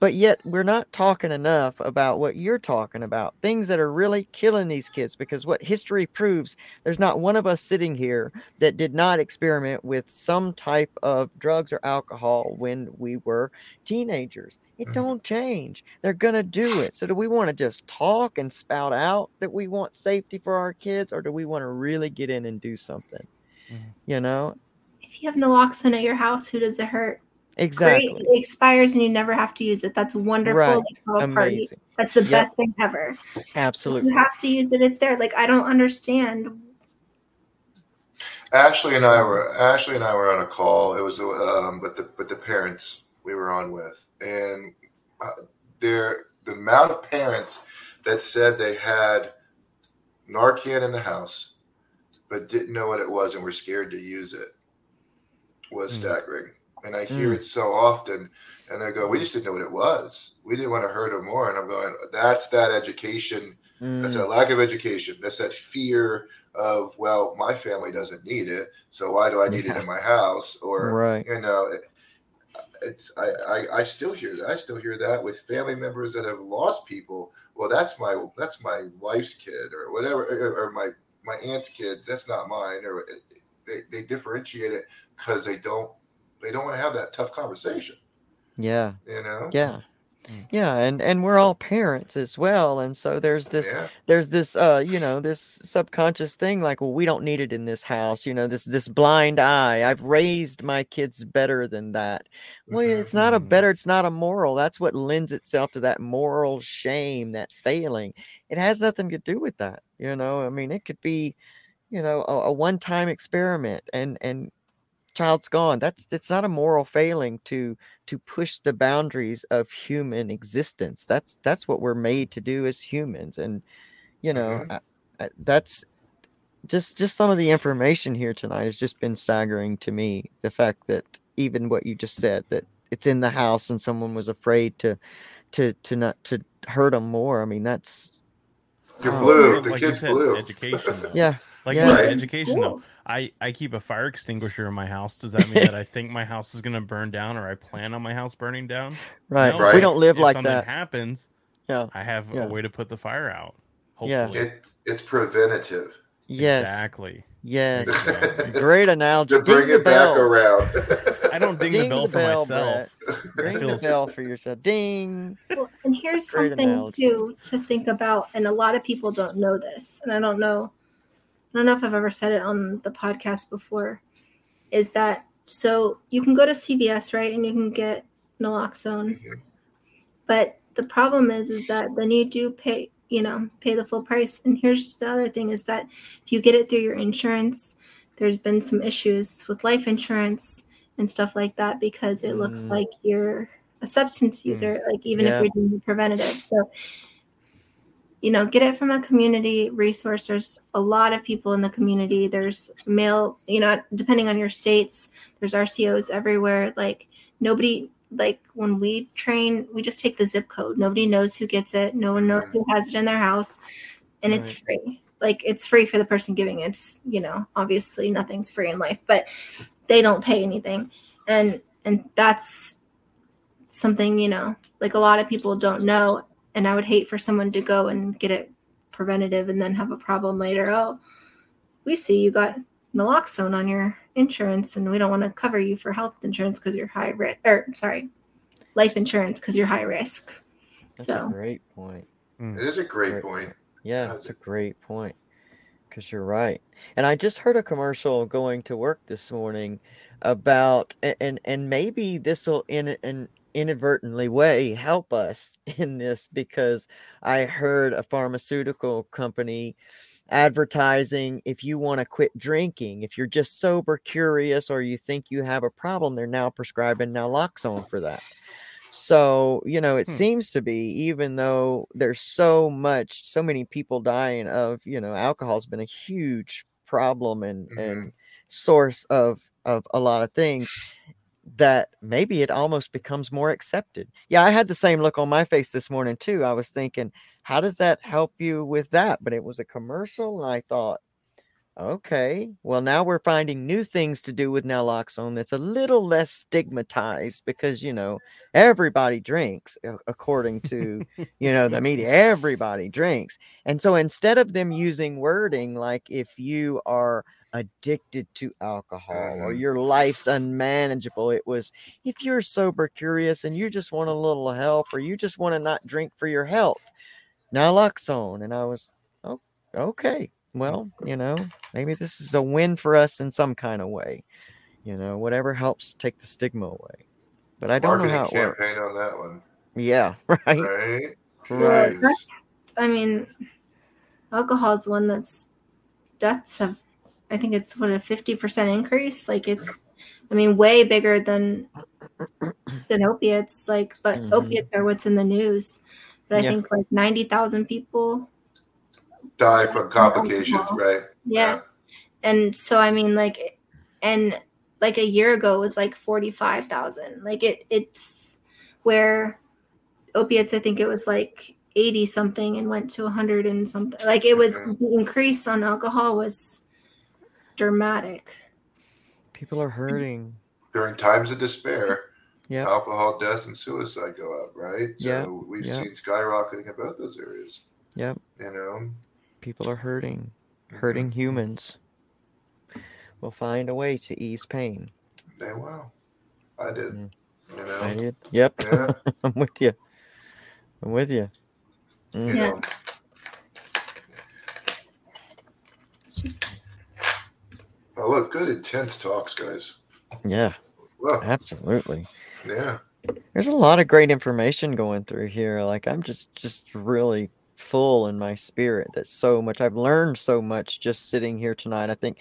but yet we're not talking enough about what you're talking about things that are really killing these kids because what history proves there's not one of us sitting here that did not experiment with some type of drugs or alcohol when we were teenagers. It Mhm. don't change. They're going to do it. So do we want to just talk and spout out that we want safety for our kids or do we want to really get in and do something? Mhm. You know? if you have naloxone at your house who does it hurt Exactly. Great. It expires and you never have to use it. That's wonderful. Right. Let's party. Amazing. That's the Yep. best thing ever. Absolutely. You have to use it. It's there. Like I don't understand. Ashley and I were Ashley and I were on a call. It was um, with the with the parents we were on with, and uh, there the amount of parents that said they had Narcan in the house, but didn't know what it was and were scared to use it was Mm. staggering. And I hear Mm. it so often, and they go, "We just didn't know what it was. We didn't want to hurt them more." And I'm going, "That's that education that's Mm, that lack of education. That's that fear of, well, my family doesn't need it, so why do I need it in my house? Or right. you know, it, it's I, I I still hear that. I still hear that with family members that have lost people. Well, that's my that's my wife's kid or whatever, or, or my my aunt's kids. That's not mine. Or they, they differentiate it because they don't they don't want to have that tough conversation. Yeah. You know. Yeah. Yeah, and and we're all parents as well, and so there's this Yeah. there's this uh you know this subconscious thing like well we don't need it in this house you know this this blind eye i've raised my kids better than that well Mhm. it's not a better it's not a moral that's what lends itself to that moral shame that failing it has nothing to do with that you know i mean it could be you know a, a one-time experiment and and child's gone that's it's not a moral failing to to push the boundaries of human existence that's that's what we're made to do as humans and you know Mhm. I, I, that's just just some of the information here tonight has just been staggering to me the fact that even what you just said that it's in the house and someone was afraid to to to not to hurt them more i mean that's You're blue. Like The you kid's said, blue. Education. Though. yeah Like Yeah. Right. education though. I, I keep a fire extinguisher in my house. Does that mean that I think my house is gonna burn down or I plan on my house burning down? right No. we don't live if like something that happens, yeah I have Yeah. a way to put the fire out. Yeah. It's it's preventative. yes Exactly. yes Exactly. great analogy to bring the it back bell. around. I don't ding, the bell for myself. Brett. That Ring the bell for yourself. Ding. Well, and here's Great something analogy. too to think about, and a lot of people don't know this, and I don't know, I don't know if I've ever said it on the podcast before, is that so you can go to CVS right, and you can get naloxone, but the problem is, is that then you do pay, you know, pay the full price. And here's the other thing: is that if you get it through your insurance, there's been some issues with life insurance and stuff like that because it looks Mm. like you're a substance user, like even Yeah. if you're doing preventative. So, you know, get it from a community resource. There's a lot of people in the community. There's mail, you know, depending on your states, there's RCOs everywhere. Like nobody, like when we train, we just take the zip code. Nobody knows who gets it. No one knows who has it in their house, and it's free. Like it's free for the person giving it. It's, you know, obviously nothing's free in life, but they don't pay anything, and and that's something you know like a lot of people don't know and i would hate for someone to go and get it preventative and then have a problem later oh we see you got naloxone on your insurance and we don't want to cover you for health insurance because you're high risk or sorry life insurance because you're high risk That's So- a great point. Mm, it is a great Great point. Yeah, Yeah, that's a great point. Because you're right. And I just heard a commercial going to work this morning about, and and maybe this will in an inadvertently way help us in this because I heard a pharmaceutical company advertising if you want to quit drinking, if you're just sober curious or you think you have a problem, they're now prescribing naloxone for that. So, you know, it Hmm. seems to be, even though there's so much, so many people dying of, you know, alcohol has been a huge problem and, Mhm. and source of, of a lot of things that maybe it almost becomes more accepted. Yeah, I had the same look on my face this morning too. I was thinking, how does that help you with that? But it was a commercial and I thought, Okay. Well, now we're finding new things to do with naloxone that's a little less stigmatized because, you know, everybody drinks, according to, you know, the media. Everybody drinks. And so instead of them using wording like if you are addicted to alcohol or Mhm. your life's unmanageable, it was if you're sober curious and you just want a little help or you just want to not drink for your health, naloxone. And I was, oh, okay. Well, you know, maybe this is a win for us in some kind of way. You know, whatever helps take the stigma away. But I don't know how it campaign works. on that one, Yeah, right. right? Right. I mean, alcohol is one that's deaths have. I think it's what a fifty percent increase. Like it's, I mean, way bigger than than opiates. Like, but Mhm. opiates are what's in the news. But I Yeah. think like ninety thousand people. Die from complications, Alcohol. right? Yeah. and so I mean, like, and like a year ago it was like forty five thousand. Like it, it's where opiates. I think it was like eighty something and went to hundred and something. Like it was Mhm. the increase on alcohol was dramatic. People are hurting. During times of despair, Yep. alcohol death, and suicide go up, right? So Yeah, we've yeah. seen skyrocketing in both those areas. Yep. You know, People are hurting. Mhm. Hurting humans. We'll find a way to ease pain. They will. I did. Mm. You know, I did. Yep. Yeah. I'm with you. I'm with you. Mm. you Yeah. know. It's Oh, look, good intense talks, guys. Yeah, Well, absolutely. yeah. There's a lot of great information going through here. Like I'm just just really full in my spirit. That's so much. I've learned so much just sitting here tonight. I think,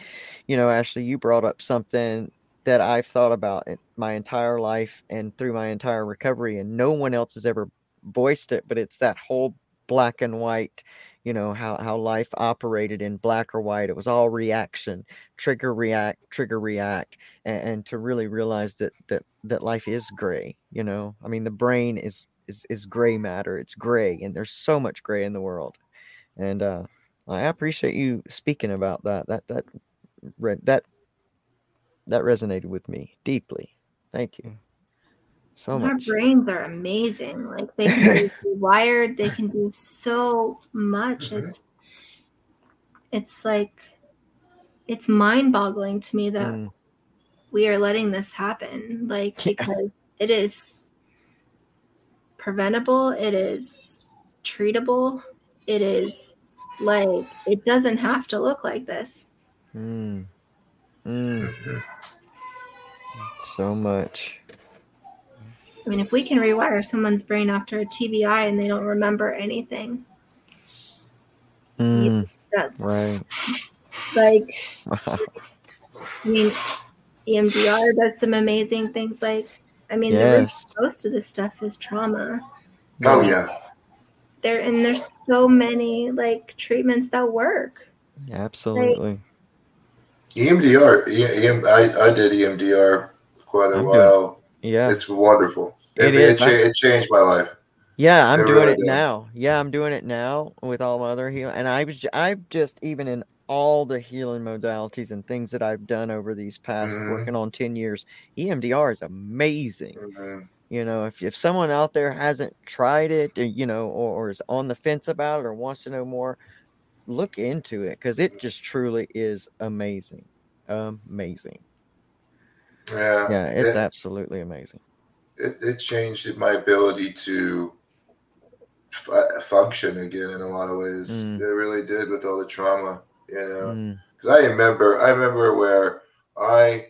you know, Ashley, you brought up something that I've thought about in my entire life and through my entire recovery, and no one else has ever voiced it. But it's that whole black and white. You know how how life operated in black or white. It was all reaction, trigger react, trigger react, and, and to really realize that that that life is gray you know i mean the brain is is is gray matter it's gray and there's so much gray in the world and uh i appreciate you speaking about that that that that that resonated with me deeply thank you so our much brains are amazing. Like they can be wired. They can do so much. Mhm. It's it's like it's mind boggling to me that Mm, we are letting this happen like Yeah. because it is preventable it is treatable it is like it doesn't have to look like this Mm. Mm. Mhm. So much. I mean if we can rewire someone's brain after a tbi and they don't remember anything Mm. that Right. like Wow. i mean emdr does some amazing things like i mean the root- most of this stuff is trauma Oh yeah. there and there's so many like treatments that work Absolutely. EMDR. E- EM, I, I did EMDR quite a I'm doing- while. Yeah. It's wonderful. It It, it, is. cha- it changed my life. Yeah, I'm It doing it now. Yeah, I'm doing it now with all my other healing, and I was j- I've just even in all the healing modalities and things that I've done over these past Mhm. working on ten years. EMDR is amazing. Mhm. You know, if if someone out there hasn't tried it, uh, you know, or, or is on the fence about it or wants to know more, look into it because it just truly is amazing, amazing. Yeah. Yeah, it's It, absolutely amazing. it, it changed my ability to fu- function again in a lot of ways. Mm. It really did with all the trauma, you know. Mm, Because I remember, I remember where I,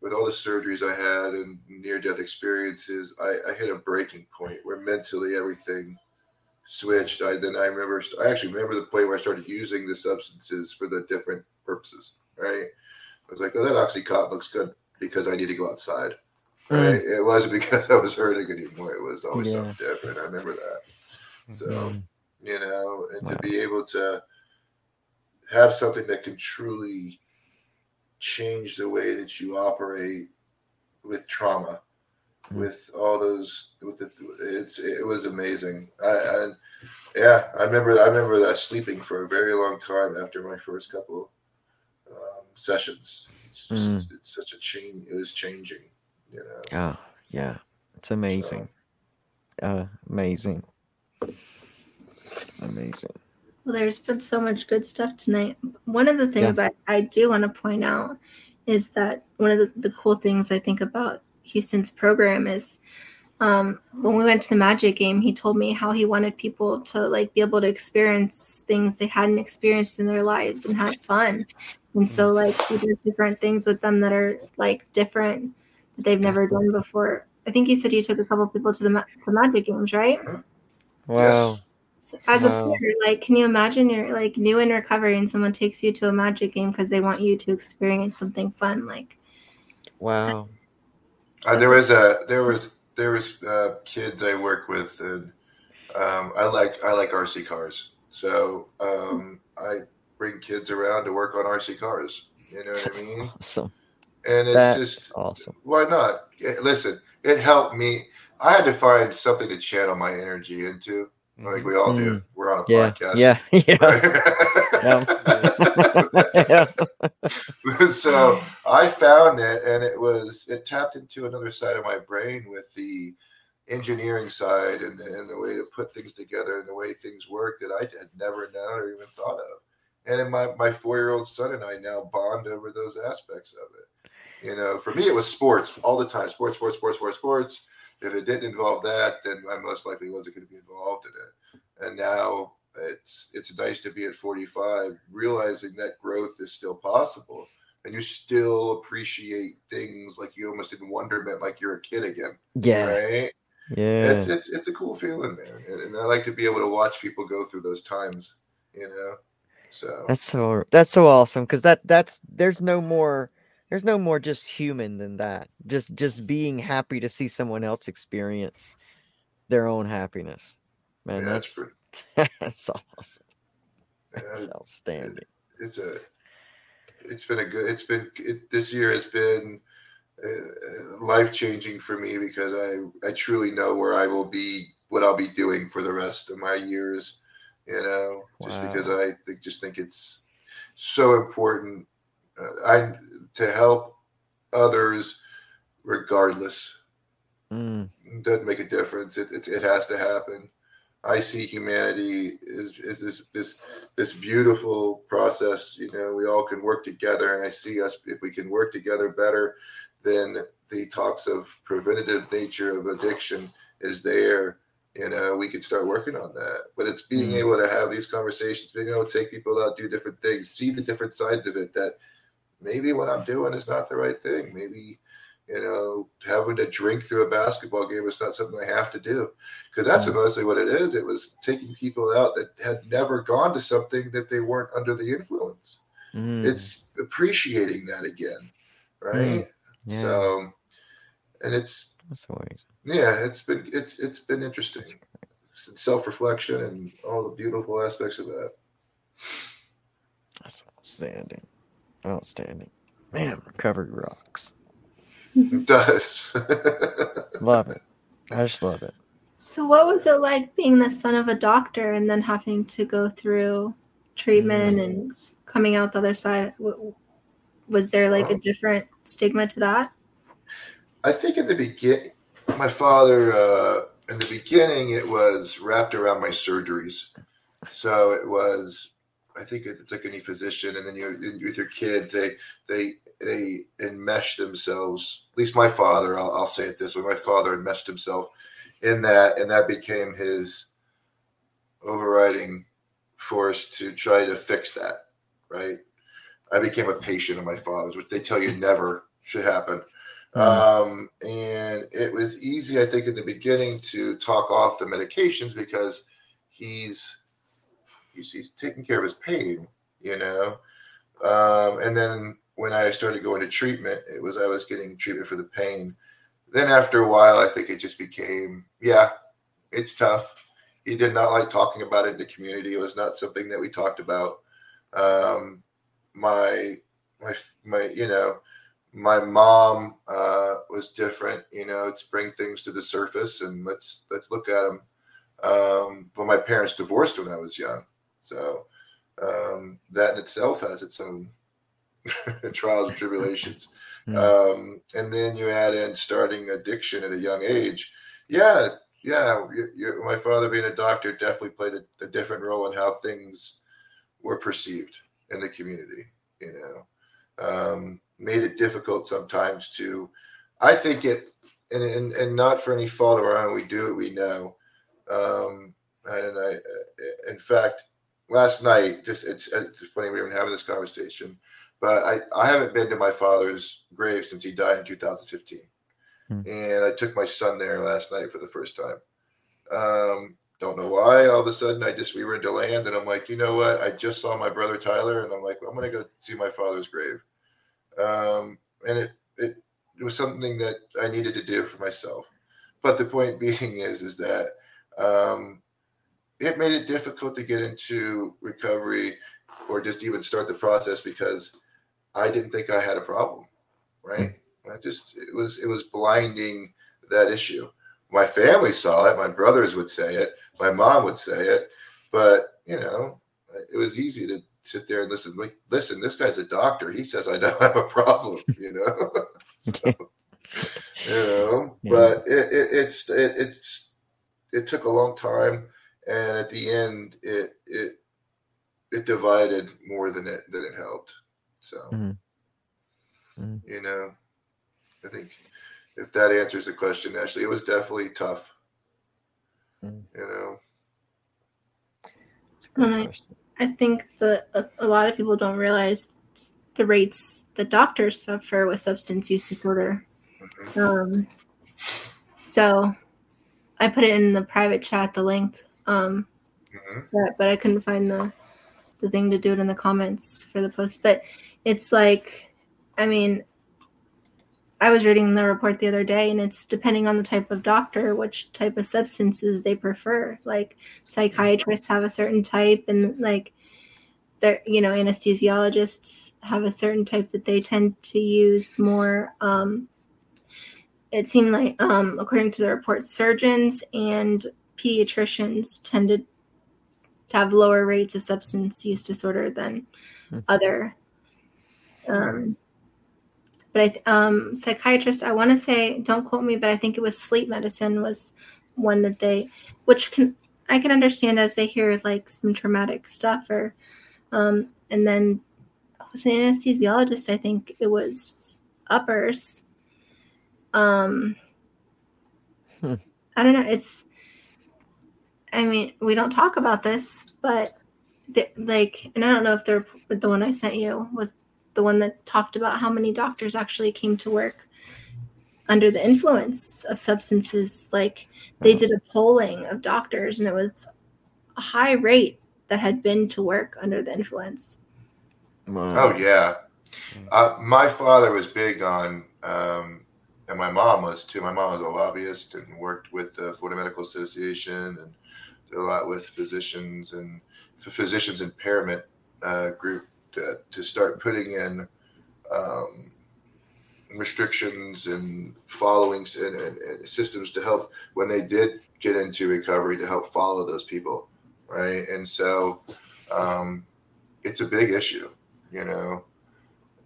with all the surgeries I had and near-death experiences, I, I hit a breaking point where mentally everything switched. I then I remember, I actually remember the point where I started using the substances for the different purposes. Right? I was like, oh, that oxycontin looks good because I need to go outside. Mm. Right? It wasn't because I was hurting anymore. It was always Yeah. something different. I remember that. So mm, you know, and Wow. to be able to have something that can truly change the way that you operate with trauma, Mm. with all those, with the, it's it was amazing. I, and yeah, I remember I remember that sleeping for a very long time after my first couple um, sessions. It's just it's such a change. It was changing, you know. Oh, yeah. It's amazing. Uh, amazing. Amazing. Well, there's been so much good stuff tonight. One of the things I, I do want to point out is that one of the, the cool things I think about Houston's program is um, when we went to the magic game, he told me how he wanted people to like be able to experience things they hadn't experienced in their lives and had fun. And so like he does different things with them that are like different that they've never done before. I think you said you took a couple people to the, ma- to magic games, right? Wow. So as a Wow. player, like, can you imagine you're like new in recovery and someone takes you to a magic game because they want you to experience something fun? Like, Wow. Uh, there was a there was there was uh, kids I work with, and um, I like I like RC cars, so um, I bring kids around to work on RC cars. You know what That's I mean? awesome. And it's just awesome. why not? Listen, it helped me. I had to find something to channel my energy into, like we all do. We're on a Yeah. podcast. Yeah. Yeah. yeah. so I found it, and it was it tapped into another side of my brain with the engineering side and the, and the way to put things together and the way things work that I had never known or even thought of. And my my four year old son and I now bond over those aspects of it. You know, for me it was sports all the time, sports, sports, sports, sports, sports. If it didn't involve that, then I most likely wasn't going to be involved in it. And now it's it's nice to be at 45 realizing that growth is still possible and you still appreciate things like you almost in wonderment like you're a kid again Yeah. right Yeah. it's it's it's a cool feeling man and, and i like to be able to watch people go through those times you know so That's so that's so awesome because that that's there's no more there's no more just human than that. Just just being happy to see someone else experience their own happiness. Man, yeah, it's, that's pretty, that's awesome. That's outstanding. it's a it's been a good it's been it, this year has been uh, life changing for me because i i truly know where i will be what i'll be doing for the rest of my years you know just because i think just think it's so important uh, i to help others regardless. Mm, doesn't make a difference. It, it, it has to happen I see humanity is is this this this beautiful process. You know, we all can work together, and I see us if we can work together better, then the talks of preventative nature of addiction is there. You know, we can start working on that. But it's being Mm. able to have these conversations, being able to take people out, do different things, see the different sides of it. That maybe what I'm doing is not the right thing. Maybe you know, having to drink through a basketball game is not something I have to do. Because that's Mm. mostly what it is. It was taking people out that had never gone to something that they weren't under the influence. Mm, It's appreciating that again. Right. yeah, So and it's that's always yeah, it's been it's it's been interesting. Self reflection and all the beautiful aspects of that. that's outstanding. Outstanding. Man, recovery rocks. It does. Love it. I just love it. So, what was it like being the son of a doctor and then having to go through treatment Mm. and coming out the other side? Was there like a different stigma to that? I think in the beginning, my father, uh, in the beginning, it was wrapped around my surgeries. So it was, I think it's like any physician, and then you with your kids, they they they enmesh themselves. At least my father, I'll, I'll say it this way: my father enmeshed himself in that, and that became his overriding force to try to fix that. Right? I became a patient of my father's, which they tell you never should happen. Um, and it was easy, I think, in the beginning to talk off the medications because he's he's, he's taking care of his pain, you know. Um, and then when I started going to treatment, it was I was getting treatment for the pain. Then after a while, I think it just became, yeah, it's tough. He did not like talking about it in the community. It was not something that we talked about. Um, my my my, you know my mom uh, was different. You know, it's bring things to the surface and let's let's look at them. Um, but my parents divorced when I was young, so um, that in itself has its own trials and tribulations. Mm. Um, and then you add in starting addiction at a young age. Yeah, yeah. You, you, my father being a doctor definitely played a, a different role in how things were perceived in the community. You know, um, made it difficult sometimes to. I think it, and and, and not for any fault of our own. We do it. We know. Um, and I, in fact, last night, just it's, it's funny we were even having this conversation, but I, I haven't been to my father's grave since he died in 2015. Hmm. And I took my son there last night for the first time. Um, don't know why. All of a sudden, I just we were in DeLand, and I'm like, you know what? I just saw my brother Tyler, and I'm like, I'm gonna go see my father's grave. Um, and it, it it was something that I needed to do for myself. But the point being is, is that um, it made it difficult to get into recovery or just even start the process because I didn't think I had a problem. Right? I just it was it was blinding that issue. My family saw it. My brothers would say it. My mom would say it. But you know, it was easy to sit there and listen. Like, listen, this guy's a doctor. He says I don't have a problem. You know. so, you know, Yeah. but it, it it's it, it's it took a long time, and at the end, it it it divided more than it than it helped. So, Mhm. Mhm. you know, I think if that answers the question, Ashley, it was definitely tough. Mm. You know, It's a good question. I think that a, a lot of people don't realize the rates that doctors suffer with substance use disorder. Mhm. Um, so I put it in the private chat, the link, um, Mhm. but, but I couldn't find the the thing to do it in the comments for the post. But it's like, I mean, I was reading the report the other day, and it's depending on the type of doctor, which type of substances they prefer. Like psychiatrists have a certain type, and like they're you know anesthesiologists have a certain type that they tend to use more. Um, it seemed like, um, according to the report, surgeons and pediatricians tended to have lower rates of substance use disorder than Hmm. other. Um, but I, th- um, psychiatrists, I want to say, don't quote me, but I think it was sleep medicine was one that they, which can, I can understand as they hear like some traumatic stuff or, um, and then was an anesthesiologist. I think it was uppers. Um, Hmm. I don't know. It's, I mean, we don't talk about this, but the, like, and I don't know if they're the one I sent you was the one that talked about how many doctors actually came to work under the influence of substances. Like they did a polling of doctors, and it was a high rate that had been to work under the influence. Oh yeah, uh, my father was big on, um, and my mom was too. My mom was a lobbyist and worked with the Florida Medical Association and did a lot with physicians and physicians impairment uh, group to, to start putting in um, restrictions and followings and, and, and systems to help when they did get into recovery to help follow those people, right? And so um, it's a big issue you know.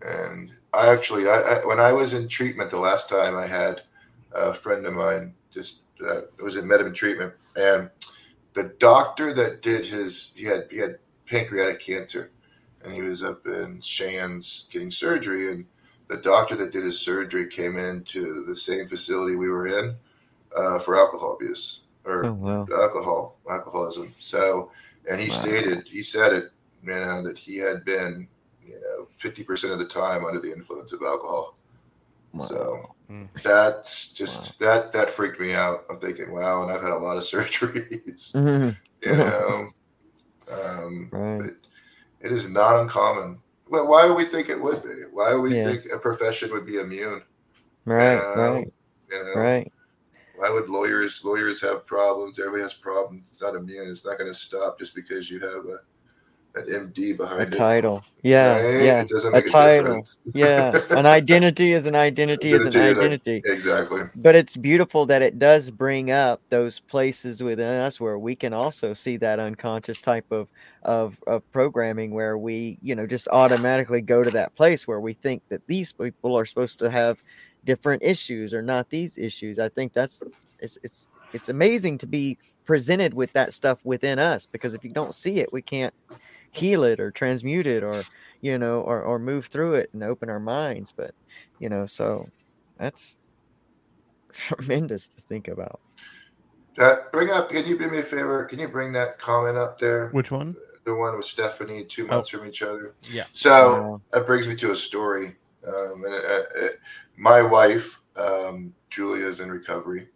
And I actually, I, I when I was in treatment the last time, I had a friend of mine just uh, was in medical treatment, and the doctor that did his, he had he had pancreatic cancer, and he was up in Shands getting surgery, and the doctor that did his surgery came into the same facility we were in uh, for alcohol abuse or Oh wow. alcohol alcoholism so and he Wow. stated he said it you know that he had been you know 50% of the time under the influence of alcohol wow. so Mm. that's just that that freaked me out i'm thinking wow and i've had a lot of surgeries Mhm. you know um Right. but it is not uncommon well why do we think it would be why do we Yeah. think a profession would be immune Right. know, Right. you know Right. why would lawyers lawyers have problems everybody has problems it's not immune it's not going to stop just because you have a an md A behind it title. Yeah. right? Yeah. it doesn't a a, title. Yeah. An identity is an identity is an Identity is a- identity. exactly But it's beautiful that it does bring up those places within us where we can also see that unconscious type of of of programming where we, you know, just automatically go to that place where we think that these people are supposed to have different issues or not these issues. I think that's it's it's it's amazing to be presented with that stuff within us because if you don't see it, we can't heal it or transmute it or you know or or move through it and open our minds. But you know, so that's tremendous to think about. uh, bring up can you do me a favor can you bring that comment up there Which one? the one with stephanie two months from each other Yeah. So Wow. that brings me to a story. Um, and it, it, my wife, um, Julia, is in recovery,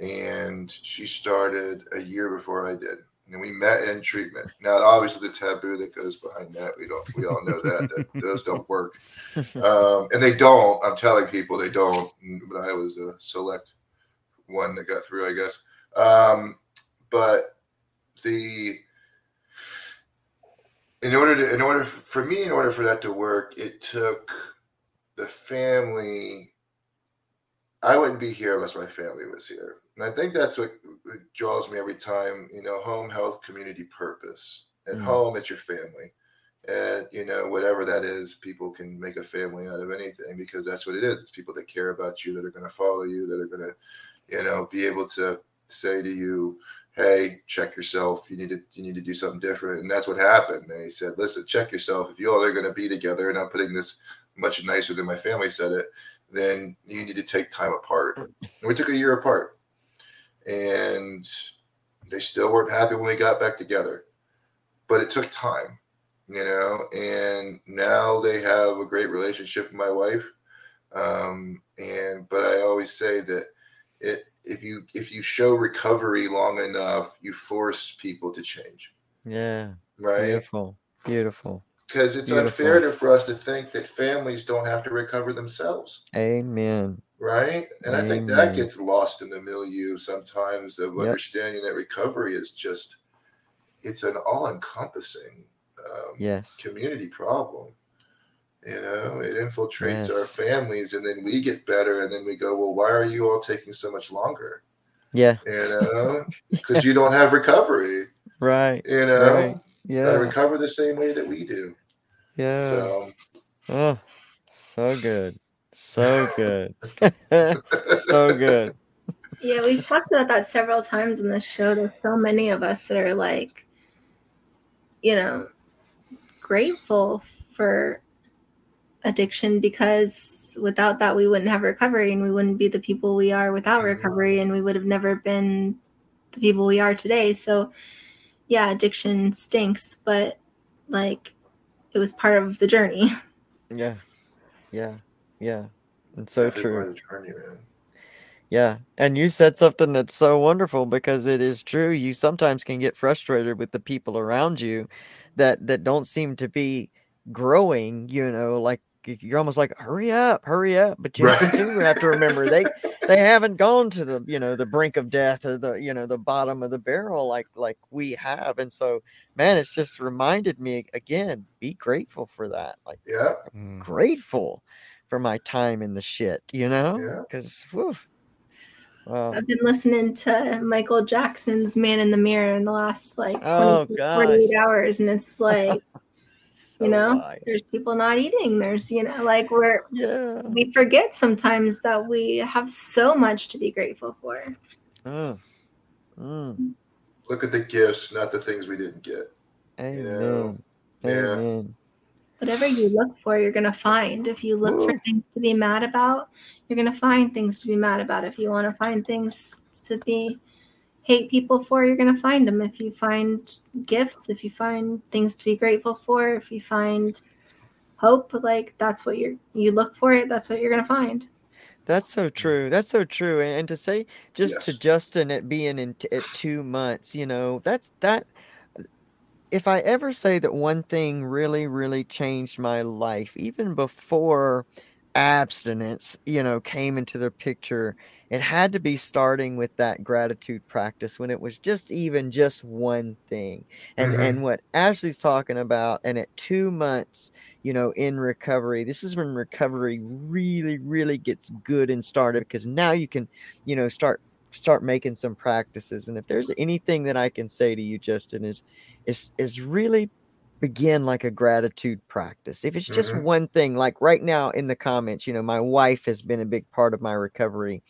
and she started a year before I did. And we met in treatment. Now, obviously, the taboo that goes behind that, we don't, we all know that, that those don't work, um, and they don't. I'm telling people they don't. But I was a select one that got through, I guess. Um, but the in order to in order for me in order for that to work it took the family i wouldn't be here unless my family was here and i think that's what, what draws me every time you know home health community purpose at Mm. home it's your family and you know whatever that is people can make a family out of anything because that's what it is it's people that care about you that are going to follow you that are going to you know be able to say to you hey, check yourself. You need to you need to do something different. And that's what happened. And he said, listen, check yourself. If you all are going to be together, and I'm putting this much nicer than my family said it, then you need to take time apart. And we took a year apart, and they still weren't happy when we got back together. But it took time, you know. And now they have a great relationship with my wife. Um, and but I always say that it if you if you show recovery long enough you force people to change Yeah. right Beautiful. Beautiful. because it's Beautiful. unfair to, for us to think that families don't have to recover themselves Amen. Right and i think that gets lost in the milieu sometimes of Yep. understanding that recovery is just it's an all-encompassing um, Yes. community problem you know it infiltrates our families and then we get better and then we go well why are you all taking so much longer Yeah. you know because you don't have recovery Right. you know Right. Yeah. recover the same way that we do Yeah. so Oh, so good. So good. so good. Yeah, we've talked about that several times in the show. There's so many of us that are like, you know, grateful for addiction because without that, we wouldn't have recovery and we wouldn't be the people we are without mm-hmm. recovery and we would have never been the people we are today. So, yeah, addiction stinks, but like it was part of the journey. Yeah. Yeah. Yeah. And so Definitely true. the journey, man. Yeah. And you said something that's so wonderful because it is true. You sometimes can get frustrated with the people around you that that don't seem to be growing, you know, like you're almost like hurry up, hurry up, but you Right. do have to remember they they haven't gone to the, you know, the brink of death or the, you know, the bottom of the barrel like like we have. And so, man, it's just reminded me again, be grateful for that. Like Yeah. Mm. Grateful for my time in the shit, you know? Yeah. Because, well, I've been listening to Michael Jackson's Man in the Mirror in the last like 20, Oh, 48 hours, and it's like, so you know, I- there's people not eating. There's, you know, like we're, yeah. we forget sometimes that we have so much to be grateful for. Mm. Mm. Look at the gifts, not the things we didn't get. Amen. know, yeah. Amen. Whatever you look for, you're going to find. If you look for things to be mad about, you're going to find things to be mad about. If you want to find things to be hate people for, you're going to find them. If you find gifts, if you find things to be grateful for, if you find hope, like that's what you're you look for it, that's what you're going to find. That's so true. That's so true. And, and to say just to Justin it being in t- at two months, you know, that's that. If I ever say that one thing really, really changed my life, even before abstinence, you know, came into the picture, it had to be starting with that gratitude practice when it was just even just one thing. And Mhm. and what Ashley's talking about, and at two months, you know, in recovery, this is when recovery really, really gets good and started because now you can, you know, start start making some practices. And if there's anything that I can say to you, Justin, is is is really begin like a gratitude practice. If it's just Mhm. one thing, like right now in the comments, you know, my wife has been a big part of my recovery.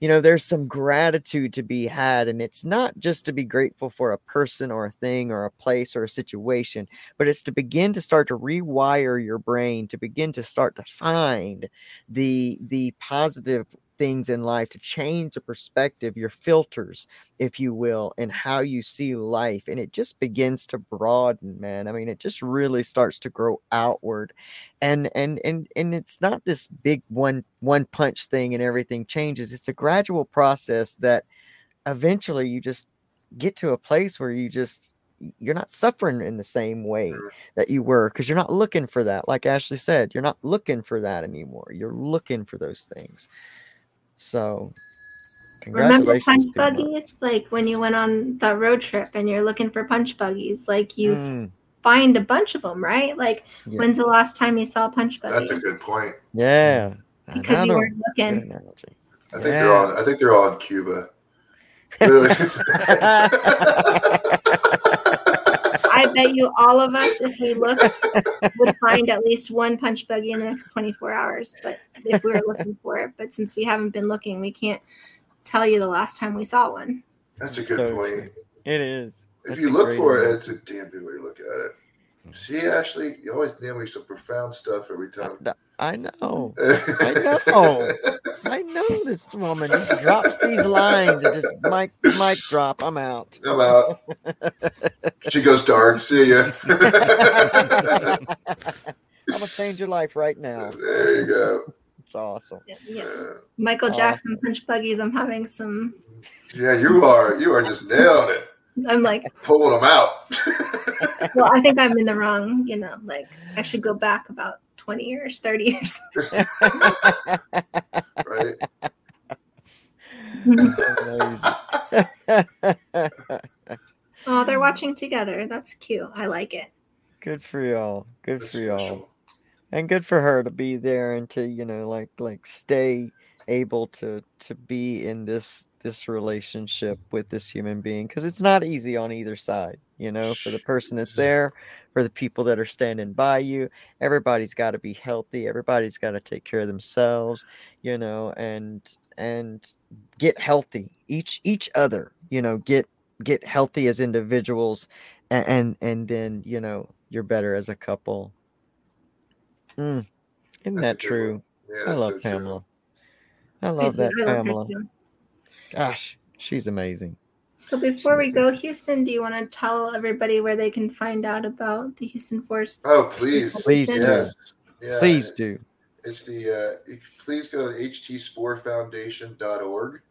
You know, there's some gratitude to be had, and it's not just to be grateful for a person or a thing or a place or a situation, but it's to begin to start to rewire your brain, to begin to start to find the the positive things in life to change the perspective your filters if you will and how you see life and it just begins to broaden man. I mean it just really starts to grow outward and and and and it's not this big one one punch thing and everything changes. It's a gradual process that eventually you just get to a place where you just you're not suffering in the same way that you were because you're not looking for that. Like ashley said you're not looking for that anymore. You're looking for those things so Remember congratulations punch to you, buggies? Like when you went on that road trip and you're looking for punch buggies, like you Mm, find a bunch of them, right? Like Yeah. when's the last time you saw a punch buggy? That's a good point. yeah because you weren't looking. I think they're all. I think they're all in Cuba. Literally. I bet you all of us, if we looked, would find at least one punch buggy in the next 24 hours. But if we were looking for it, but since we haven't been looking, we can't tell you the last time we saw one. That's a good So point. It is. If That's you look great for it, it's a damn good way to look at it. See, Ashley, you always nail me some profound stuff every time. I know. I know. I know this woman just drops these lines and just mic mic drop. I'm out. I'm out. She goes dark. See ya. I'm gonna change your life right now. there you go. It's awesome. Yeah, yeah. Yeah. Michael Jackson Awesome. punch buggies. I'm having some. Yeah, you are. You are just nailing it. I'm like, Pulling them out. well, I think I'm in the wrong. You know, like I should go back about 20 years, 30 years. right? Oh, they're watching together. That's cute. I like it. good for y'all. Good That's for y'all. special. and good for her to be there and to you know like like stay able to to be in this this relationship with this human being because it's not easy on either side you know for the person that's there for the people that are standing by you everybody's got to be healthy everybody's got to take care of themselves you know and and get healthy each each other you know get get healthy as individuals and and, and then you know you're better as a couple. Mm, isn't That's that true. Yeah, i love so true. Pamela i love that I love pamela too. gosh she's amazing So before we She's go, Houston, do you want to tell everybody where they can find out about the Houston Forest? Oh, please. Please do. Yes. Yeah, please do It's the uh, please go to htsporefoundation.org.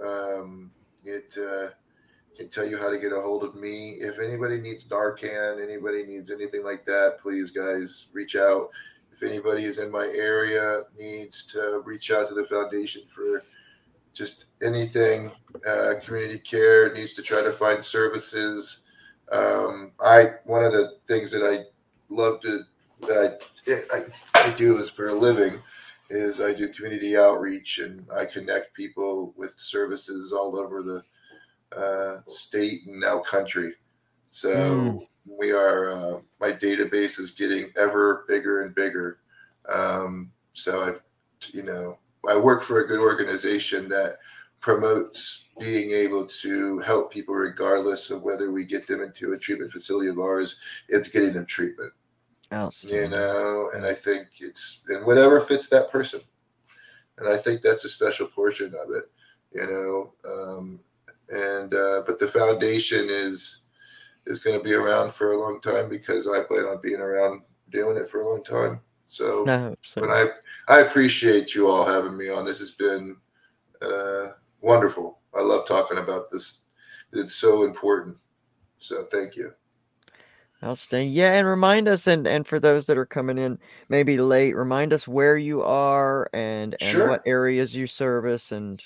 Um, it uh, can tell you how to get a hold of me. If anybody needs Narcan, anybody needs anything like that, please, guys, reach out. If anybody is in my area needs to reach out to the foundation for just anything, uh, community care needs to try to find services. Um, I one of the things that I love to that I, I, I do is for a living is I do community outreach and I connect people with services all over the uh, state and now country. So Mm. We are uh, my database is getting ever bigger and bigger. Um, so I, you know, I work for a good organization that promotes being able to help people regardless of whether we get them into a treatment facility of ours. It's getting them treatment you know and i think it's and whatever fits that person and i think that's a special portion of it you know um and uh but the foundation is is going to be around for a long time because i plan on being around doing it for a long time so I hope so. but i i appreciate you all having me on this has been uh wonderful i love talking about this it's so important so thank you Outstanding. Yeah, and remind us, and and for those that are coming in maybe late, remind us where you are and and Sure. what areas you service, and.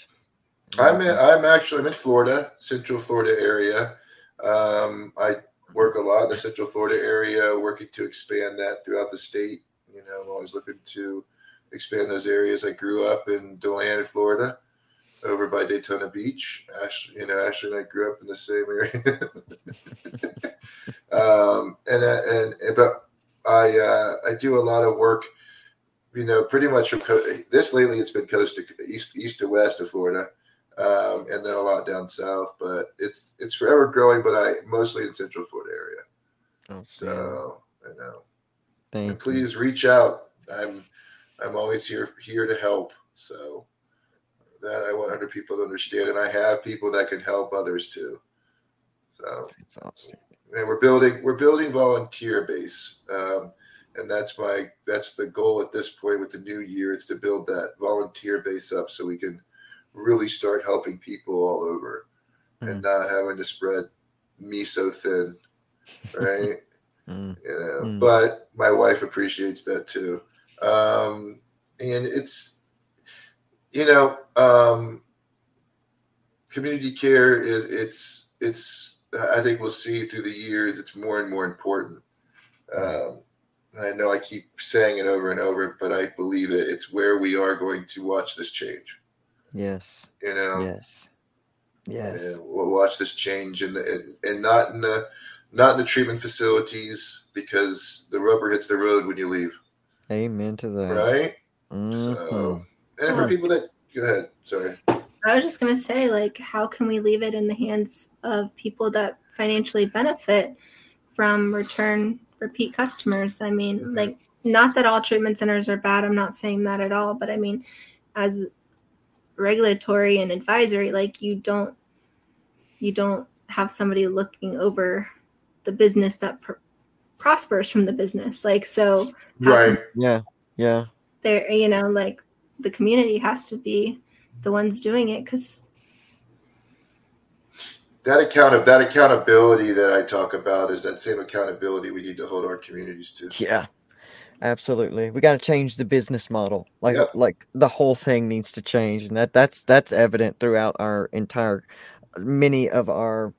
and I'm in. I'm actually I'm in Florida, Central Florida area. Um, I work a lot in the Central Florida area, working to expand that throughout the state. You know, I'm always looking to expand those areas. I grew up in DeLand, Florida, over by Daytona Beach. Ashley, you know, Ashley and I grew up in the same area. um, and uh, and but I uh, I do a lot of work. You know, pretty much from co- this lately. It's been coast to east, east to west of Florida um, and then a lot down south. But it's it's forever growing. But I mostly in Central Florida area. Outstanding. So I know. Thank And please reach out. I'm I'm always here here to help. So that I want other people to understand, and I have people that can help others too. So. It's outstanding. and we're building we're building volunteer base um, and that's my that's the goal at this point with the new year is to build that volunteer base up so we can really start helping people all over and not having to spread me so thin right? Mm, you know Mm. but my wife appreciates that too. Um and it's you know um community care is it's it's i think we'll see through the years it's more and more important. Um i know i keep saying it over and over but i believe it. It's where we are going to watch this change yes. you know Yes. Yes. and we'll watch this change and and, and not in the not in the treatment facilities because the rubber hits the road when you leave Amen to that. right Mhm. so and for Yeah. people that go ahead sorry I was just gonna say, like, how can we leave it in the hands of people that financially benefit from return repeat customers? I mean, Mhm. like, not that all treatment centers are bad. I'm not saying that at all, but I mean, as regulatory and advisory, like, you don't you don't have somebody looking over the business that pr- prospers from the business. Like, so How right Yeah. Yeah. there, you know, like the community has to be the ones doing it because that account of that accountability that i talk about is that same accountability we need to hold our communities to Yeah. Absolutely. We got to change the business model. Like Yep. like the whole thing needs to change and that that's that's evident throughout our entire many of our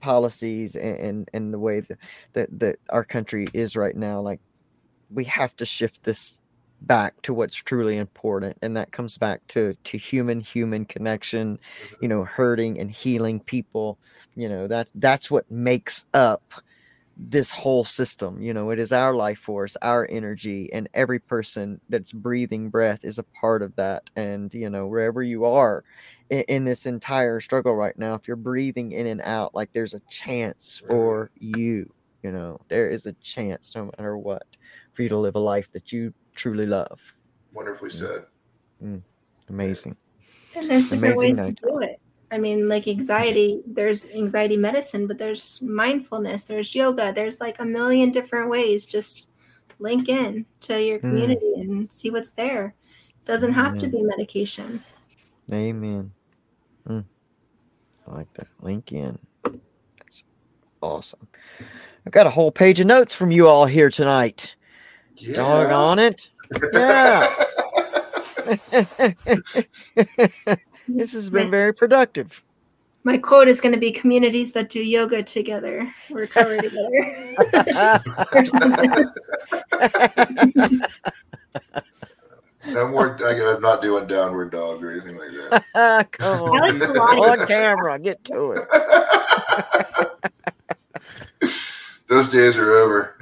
policies and and, and the way that, that that our country is right now like we have to shift this back to what's truly important and that comes back to to human human connection mm-hmm. you know hurting and healing people you know that that's what makes up this whole system. You know, it is our life force, our energy, and every person that's breathing breath is a part of that. And, you know, wherever you are in, in this entire struggle right now, if you're breathing in and out, like there's a chance for you, you know, there is a chance no matter what for you to live a life that you truly love. Wonderfully mm. said. Mm. Amazing. And there's different Amazing ways to do it. I mean, like anxiety, there's anxiety medicine, but there's mindfulness, there's yoga, there's like a million different ways. Just link in to your Hmm. community and see what's there. Doesn't have to be medication. Amen. Mm. I like that. Link in. That's awesome. I've got a whole page of notes from you all here tonight. Yeah. on it. Yeah. this has been very productive. My quote is going to be communities that do yoga together, recover together. No more. I, I'm not doing downward dog or anything like that. Come on. like On camera. Get to it. Those days are over.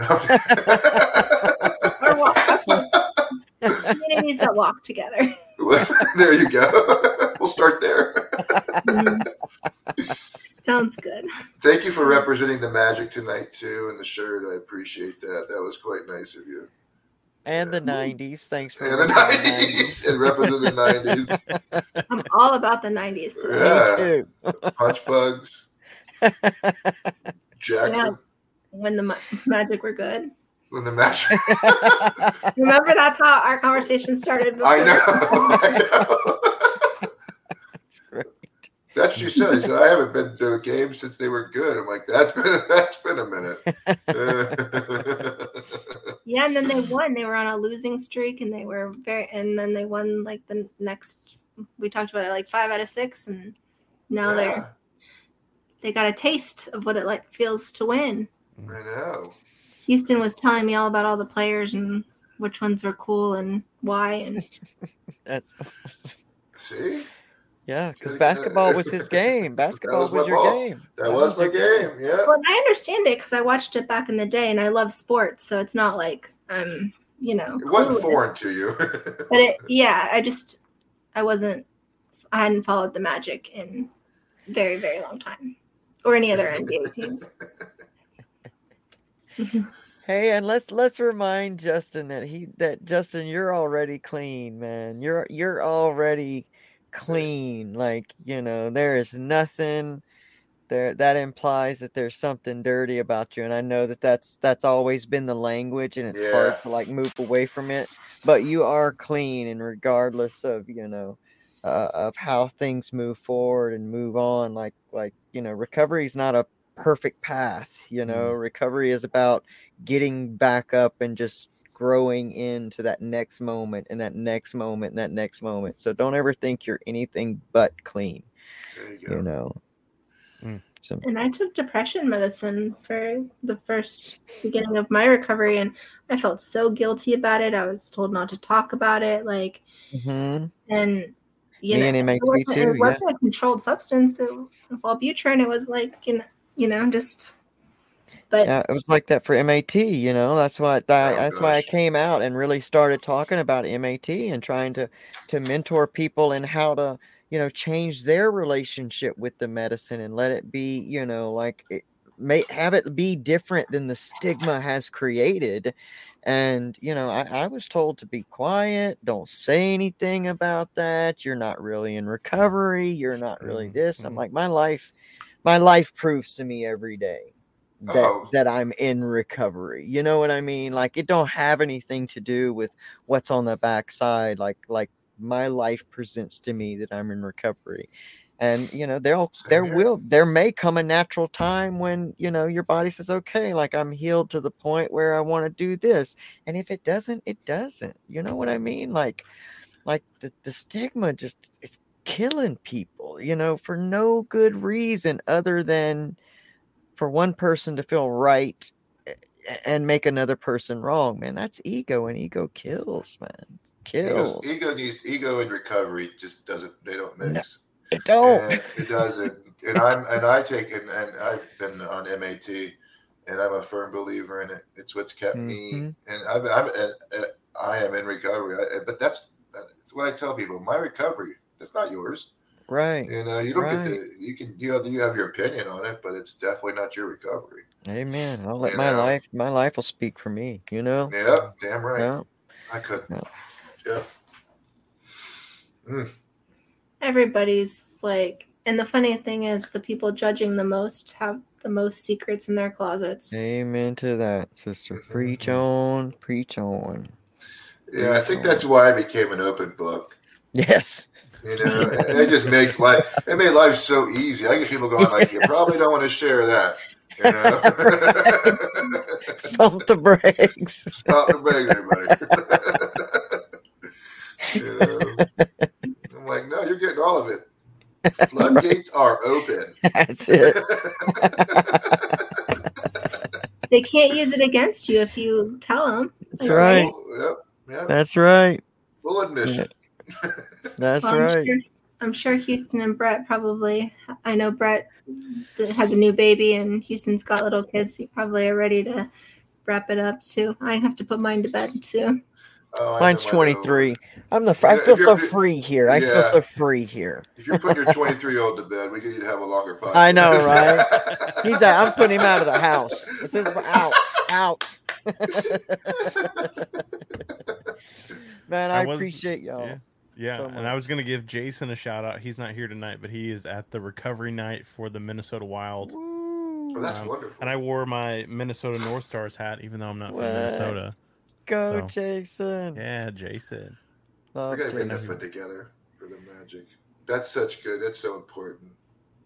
Communities that walk together. there you go. we'll start there. Sounds good. Thank you for representing the magic tonight too, and the shirt. I appreciate that. That was quite nice of you. And the 90s. Thanks for And the nineties, and represent the nineties. I'm all about the 90s today. Yeah. Me too. Punch bugs. Jackson. When the ma- magic were good. When the match. Remember, that's how our conversation started. Before. I know. I know. great. That's what you said. He said, I haven't been to a game since they were good. I'm like, that's been that's been a minute. Yeah, and then they won. They were on a losing streak, and they were very. And then they won like the next. We talked about it like five out of six, and now Yeah, they're they got a taste of what it like feels to win. I know. Houston was telling me all about all the players and which ones were cool and why. And That's See, yeah, because basketball was his game. Basketball was was, your ball. game. that was my your game. Yeah. well, I understand it because I watched it back in the day, and I love sports, so it's not like I'm, you know, It wasn't clueless. foreign to you. But it, yeah, I just, I wasn't, I hadn't followed the Magic in very, very long time, or any other NBA teams. Hey, and let's let's remind Justin that he that Justin, you're already clean, man. You're you're already clean. Like, you know, there is nothing there that implies that there's something dirty about you. And I know that that's that's always been the language and it's hard to like move away from it, but you are clean and regardless of, you know, uh, of how things move forward and move on like like, you know, recovery is not a perfect path, you know. Recovery is about getting back up and just growing into that next moment and that next moment and that next moment. So don't ever think you're anything but clean, there you go. you know. Mm. So And I took depression medicine for the first beginning of my recovery, and I felt so guilty about it. I was told not to talk about it, like, mhm. and you Me know, and it MHB wasn't, too, it wasn't a controlled substance. It, Wellbutrin, it was like, you know, you know, just. But yeah, it was like that for MAT, you know. That's why that, Oh, that's why I came out and really started talking about MAT and trying to to mentor people and how to, you know, change their relationship with the medicine and let it be, you know, like it, may have it be different than the stigma has created. And you know, I, I was told to be quiet, don't say anything about that. You're not really in recovery. You're not really Mhm, this. I'm mhm. like, my life, my life proves to me every day that Oh. that I'm in recovery. You know what I mean? Like it don't have anything to do with what's on the backside. Like like my life presents to me that I'm in recovery. And you know, there'll there here. will there may come a natural time when, you know, your body says, okay, like I'm healed to the point where I want to do this. And if it doesn't, it doesn't. You know what I mean? Like like the, the stigma just is killing people, you know, for no good reason other than for one person to feel right and make another person wrong, man. That's ego, and ego kills, man. Ego's- Kills. ego needs ego and recovery just doesn't. They don't No. It don't. And it doesn't. And I'm and I take it and I've been on MAT and I'm a firm believer in it. It's what's kept me, Mhm. and I'm, I'm and, and I am in recovery. I, but that's that's what I tell people. My recovery, that's not yours. Right. You know, you don't Right. get to. You can you have you have your opinion on it, but it's definitely not your recovery. Amen. I'll let You my know? life my life will speak for me, you know? Yep, damn right. Yeah. I could. Yeah. Yep. Mm, Everybody's like, and the funny thing is, the people judging the most have the most secrets in their closets. Amen to that, sister. Mhm, Preach mhm. on, preach on. yeah, I think that's why I became an open book. Yes. You know, it, it just makes life. It made life so easy. I get people going like, "You probably don't want to share that." You know? Pump the brakes. Stop the brakes, everybody. you know? I'm like, no, you're getting all of it. Floodgates are open. That's it. They can't use it against you if you tell them. That's right. Yep. Yep. That's right. Full admission. That's Well, I'm right. Sure, I'm sure Houston and Brett probably. I know Brett has a new baby, and Houston's got little kids. So you probably are ready to wrap it up too. I have to put mine to bed soon. Oh, Mine's know my little- 23. I'm the. fr- I feel so free here. I yeah. feel so free here. If you're putting your 23 year old to bed, we could need to have a longer podcast. I know, right? He's. Like, I'm putting him out of the house. With this out, out. Man, I, I was- appreciate y'all. Yeah. Yeah, so and I was gonna give Jason a shout out. He's not here tonight, but he is at the recovery night for the Minnesota Wild. Woo. Oh, that's Um, wonderful. And I wore my Minnesota North Stars hat, even though I'm not What? from Minnesota. Go, so- Jason. Yeah, Jason. we got to get that Jason. put together for the magic. That's such good. That's so important.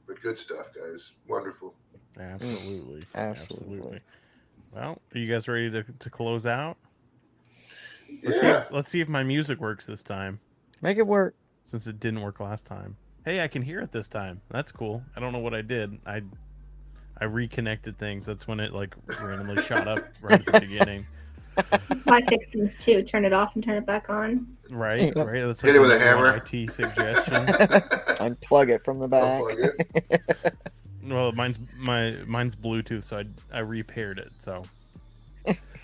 But good stuff, guys. Wonderful. Absolutely. Mm, Absolutely. Well, are you guys ready to, to close out? Let's, see Yeah. if, let's see if my music works this time, Make it work. since it didn't work last time. Hey, I can hear it this time. That's cool. I don't know what I did. I I reconnected things. That's when it like randomly shot up right at the beginning. I fix things too. Turn it off and turn it back on. Right, Yeah. right. That's Hit it with a number one hammer. IT suggestion. Unplug it from the back. Well, mine's my mine's Bluetooth, so I I repaired it. So,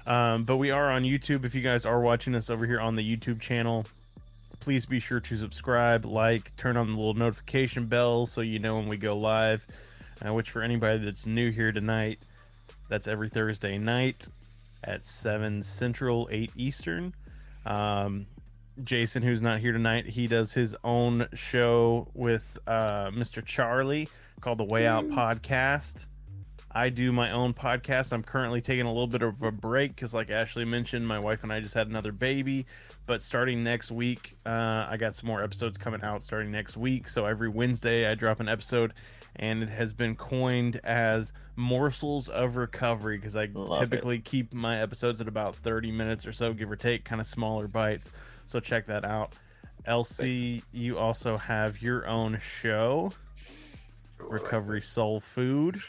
um, but we are on YouTube. If you guys are watching us over here on the YouTube channel, please be sure to subscribe, like, turn on the little notification bell so you know when we go live. Uh, which for anybody that's new here tonight, that's every Thursday night at seven Central, eight Eastern. Um, Jason, who's not here tonight, he does his own show with uh, Mr. Charlie called the Way Out Podcast. I do my own podcast. I'm currently taking a little bit of a break because, like Ashley mentioned, my wife and I just had another baby. But starting next week, uh, I got some more episodes coming out starting next week. So every Wednesday, I drop an episode, and it has been coined as Morsels of Recovery because I Love it. typically keep my episodes at about 30 minutes or so, give or take, kind of smaller bites. So check that out. LC, you also have your own show. Recovery Soul Food.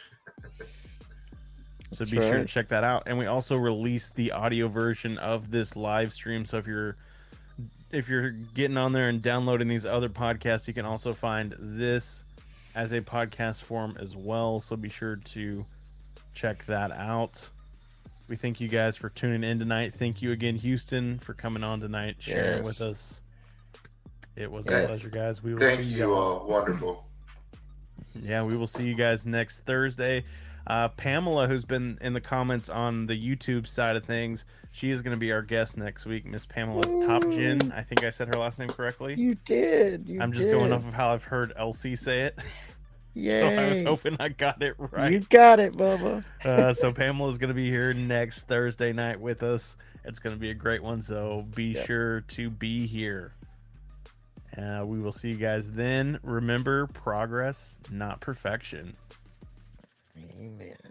So That's be sure to check that out. And we also released the audio version of this live stream. So if you're if you're getting on there and downloading these other podcasts, you can also find this as a podcast form as well. So be sure to check that out. We thank you guys for tuning in tonight. Thank you again, Houston, for coming on tonight, sharing with us. It was a pleasure, guys. We will Thank see you y'all. all. Wonderful. Yeah, we will see you guys next Thursday. Uh, Pamela, who's been in the comments on the YouTube side of things, she is going to be our guest next week. Miss Pamela Topgin. I think I said her last name correctly. You did. You I'm just did. going off of how I've heard Elsie say it. Yay. So I was hoping I got it right. You got it, Bubba. uh, so Pamela is going to be here next Thursday night with us. It's going to be a great one. So be Yep. sure to be here. Uh, we will see you guys then. Remember, progress, not perfection. Amen.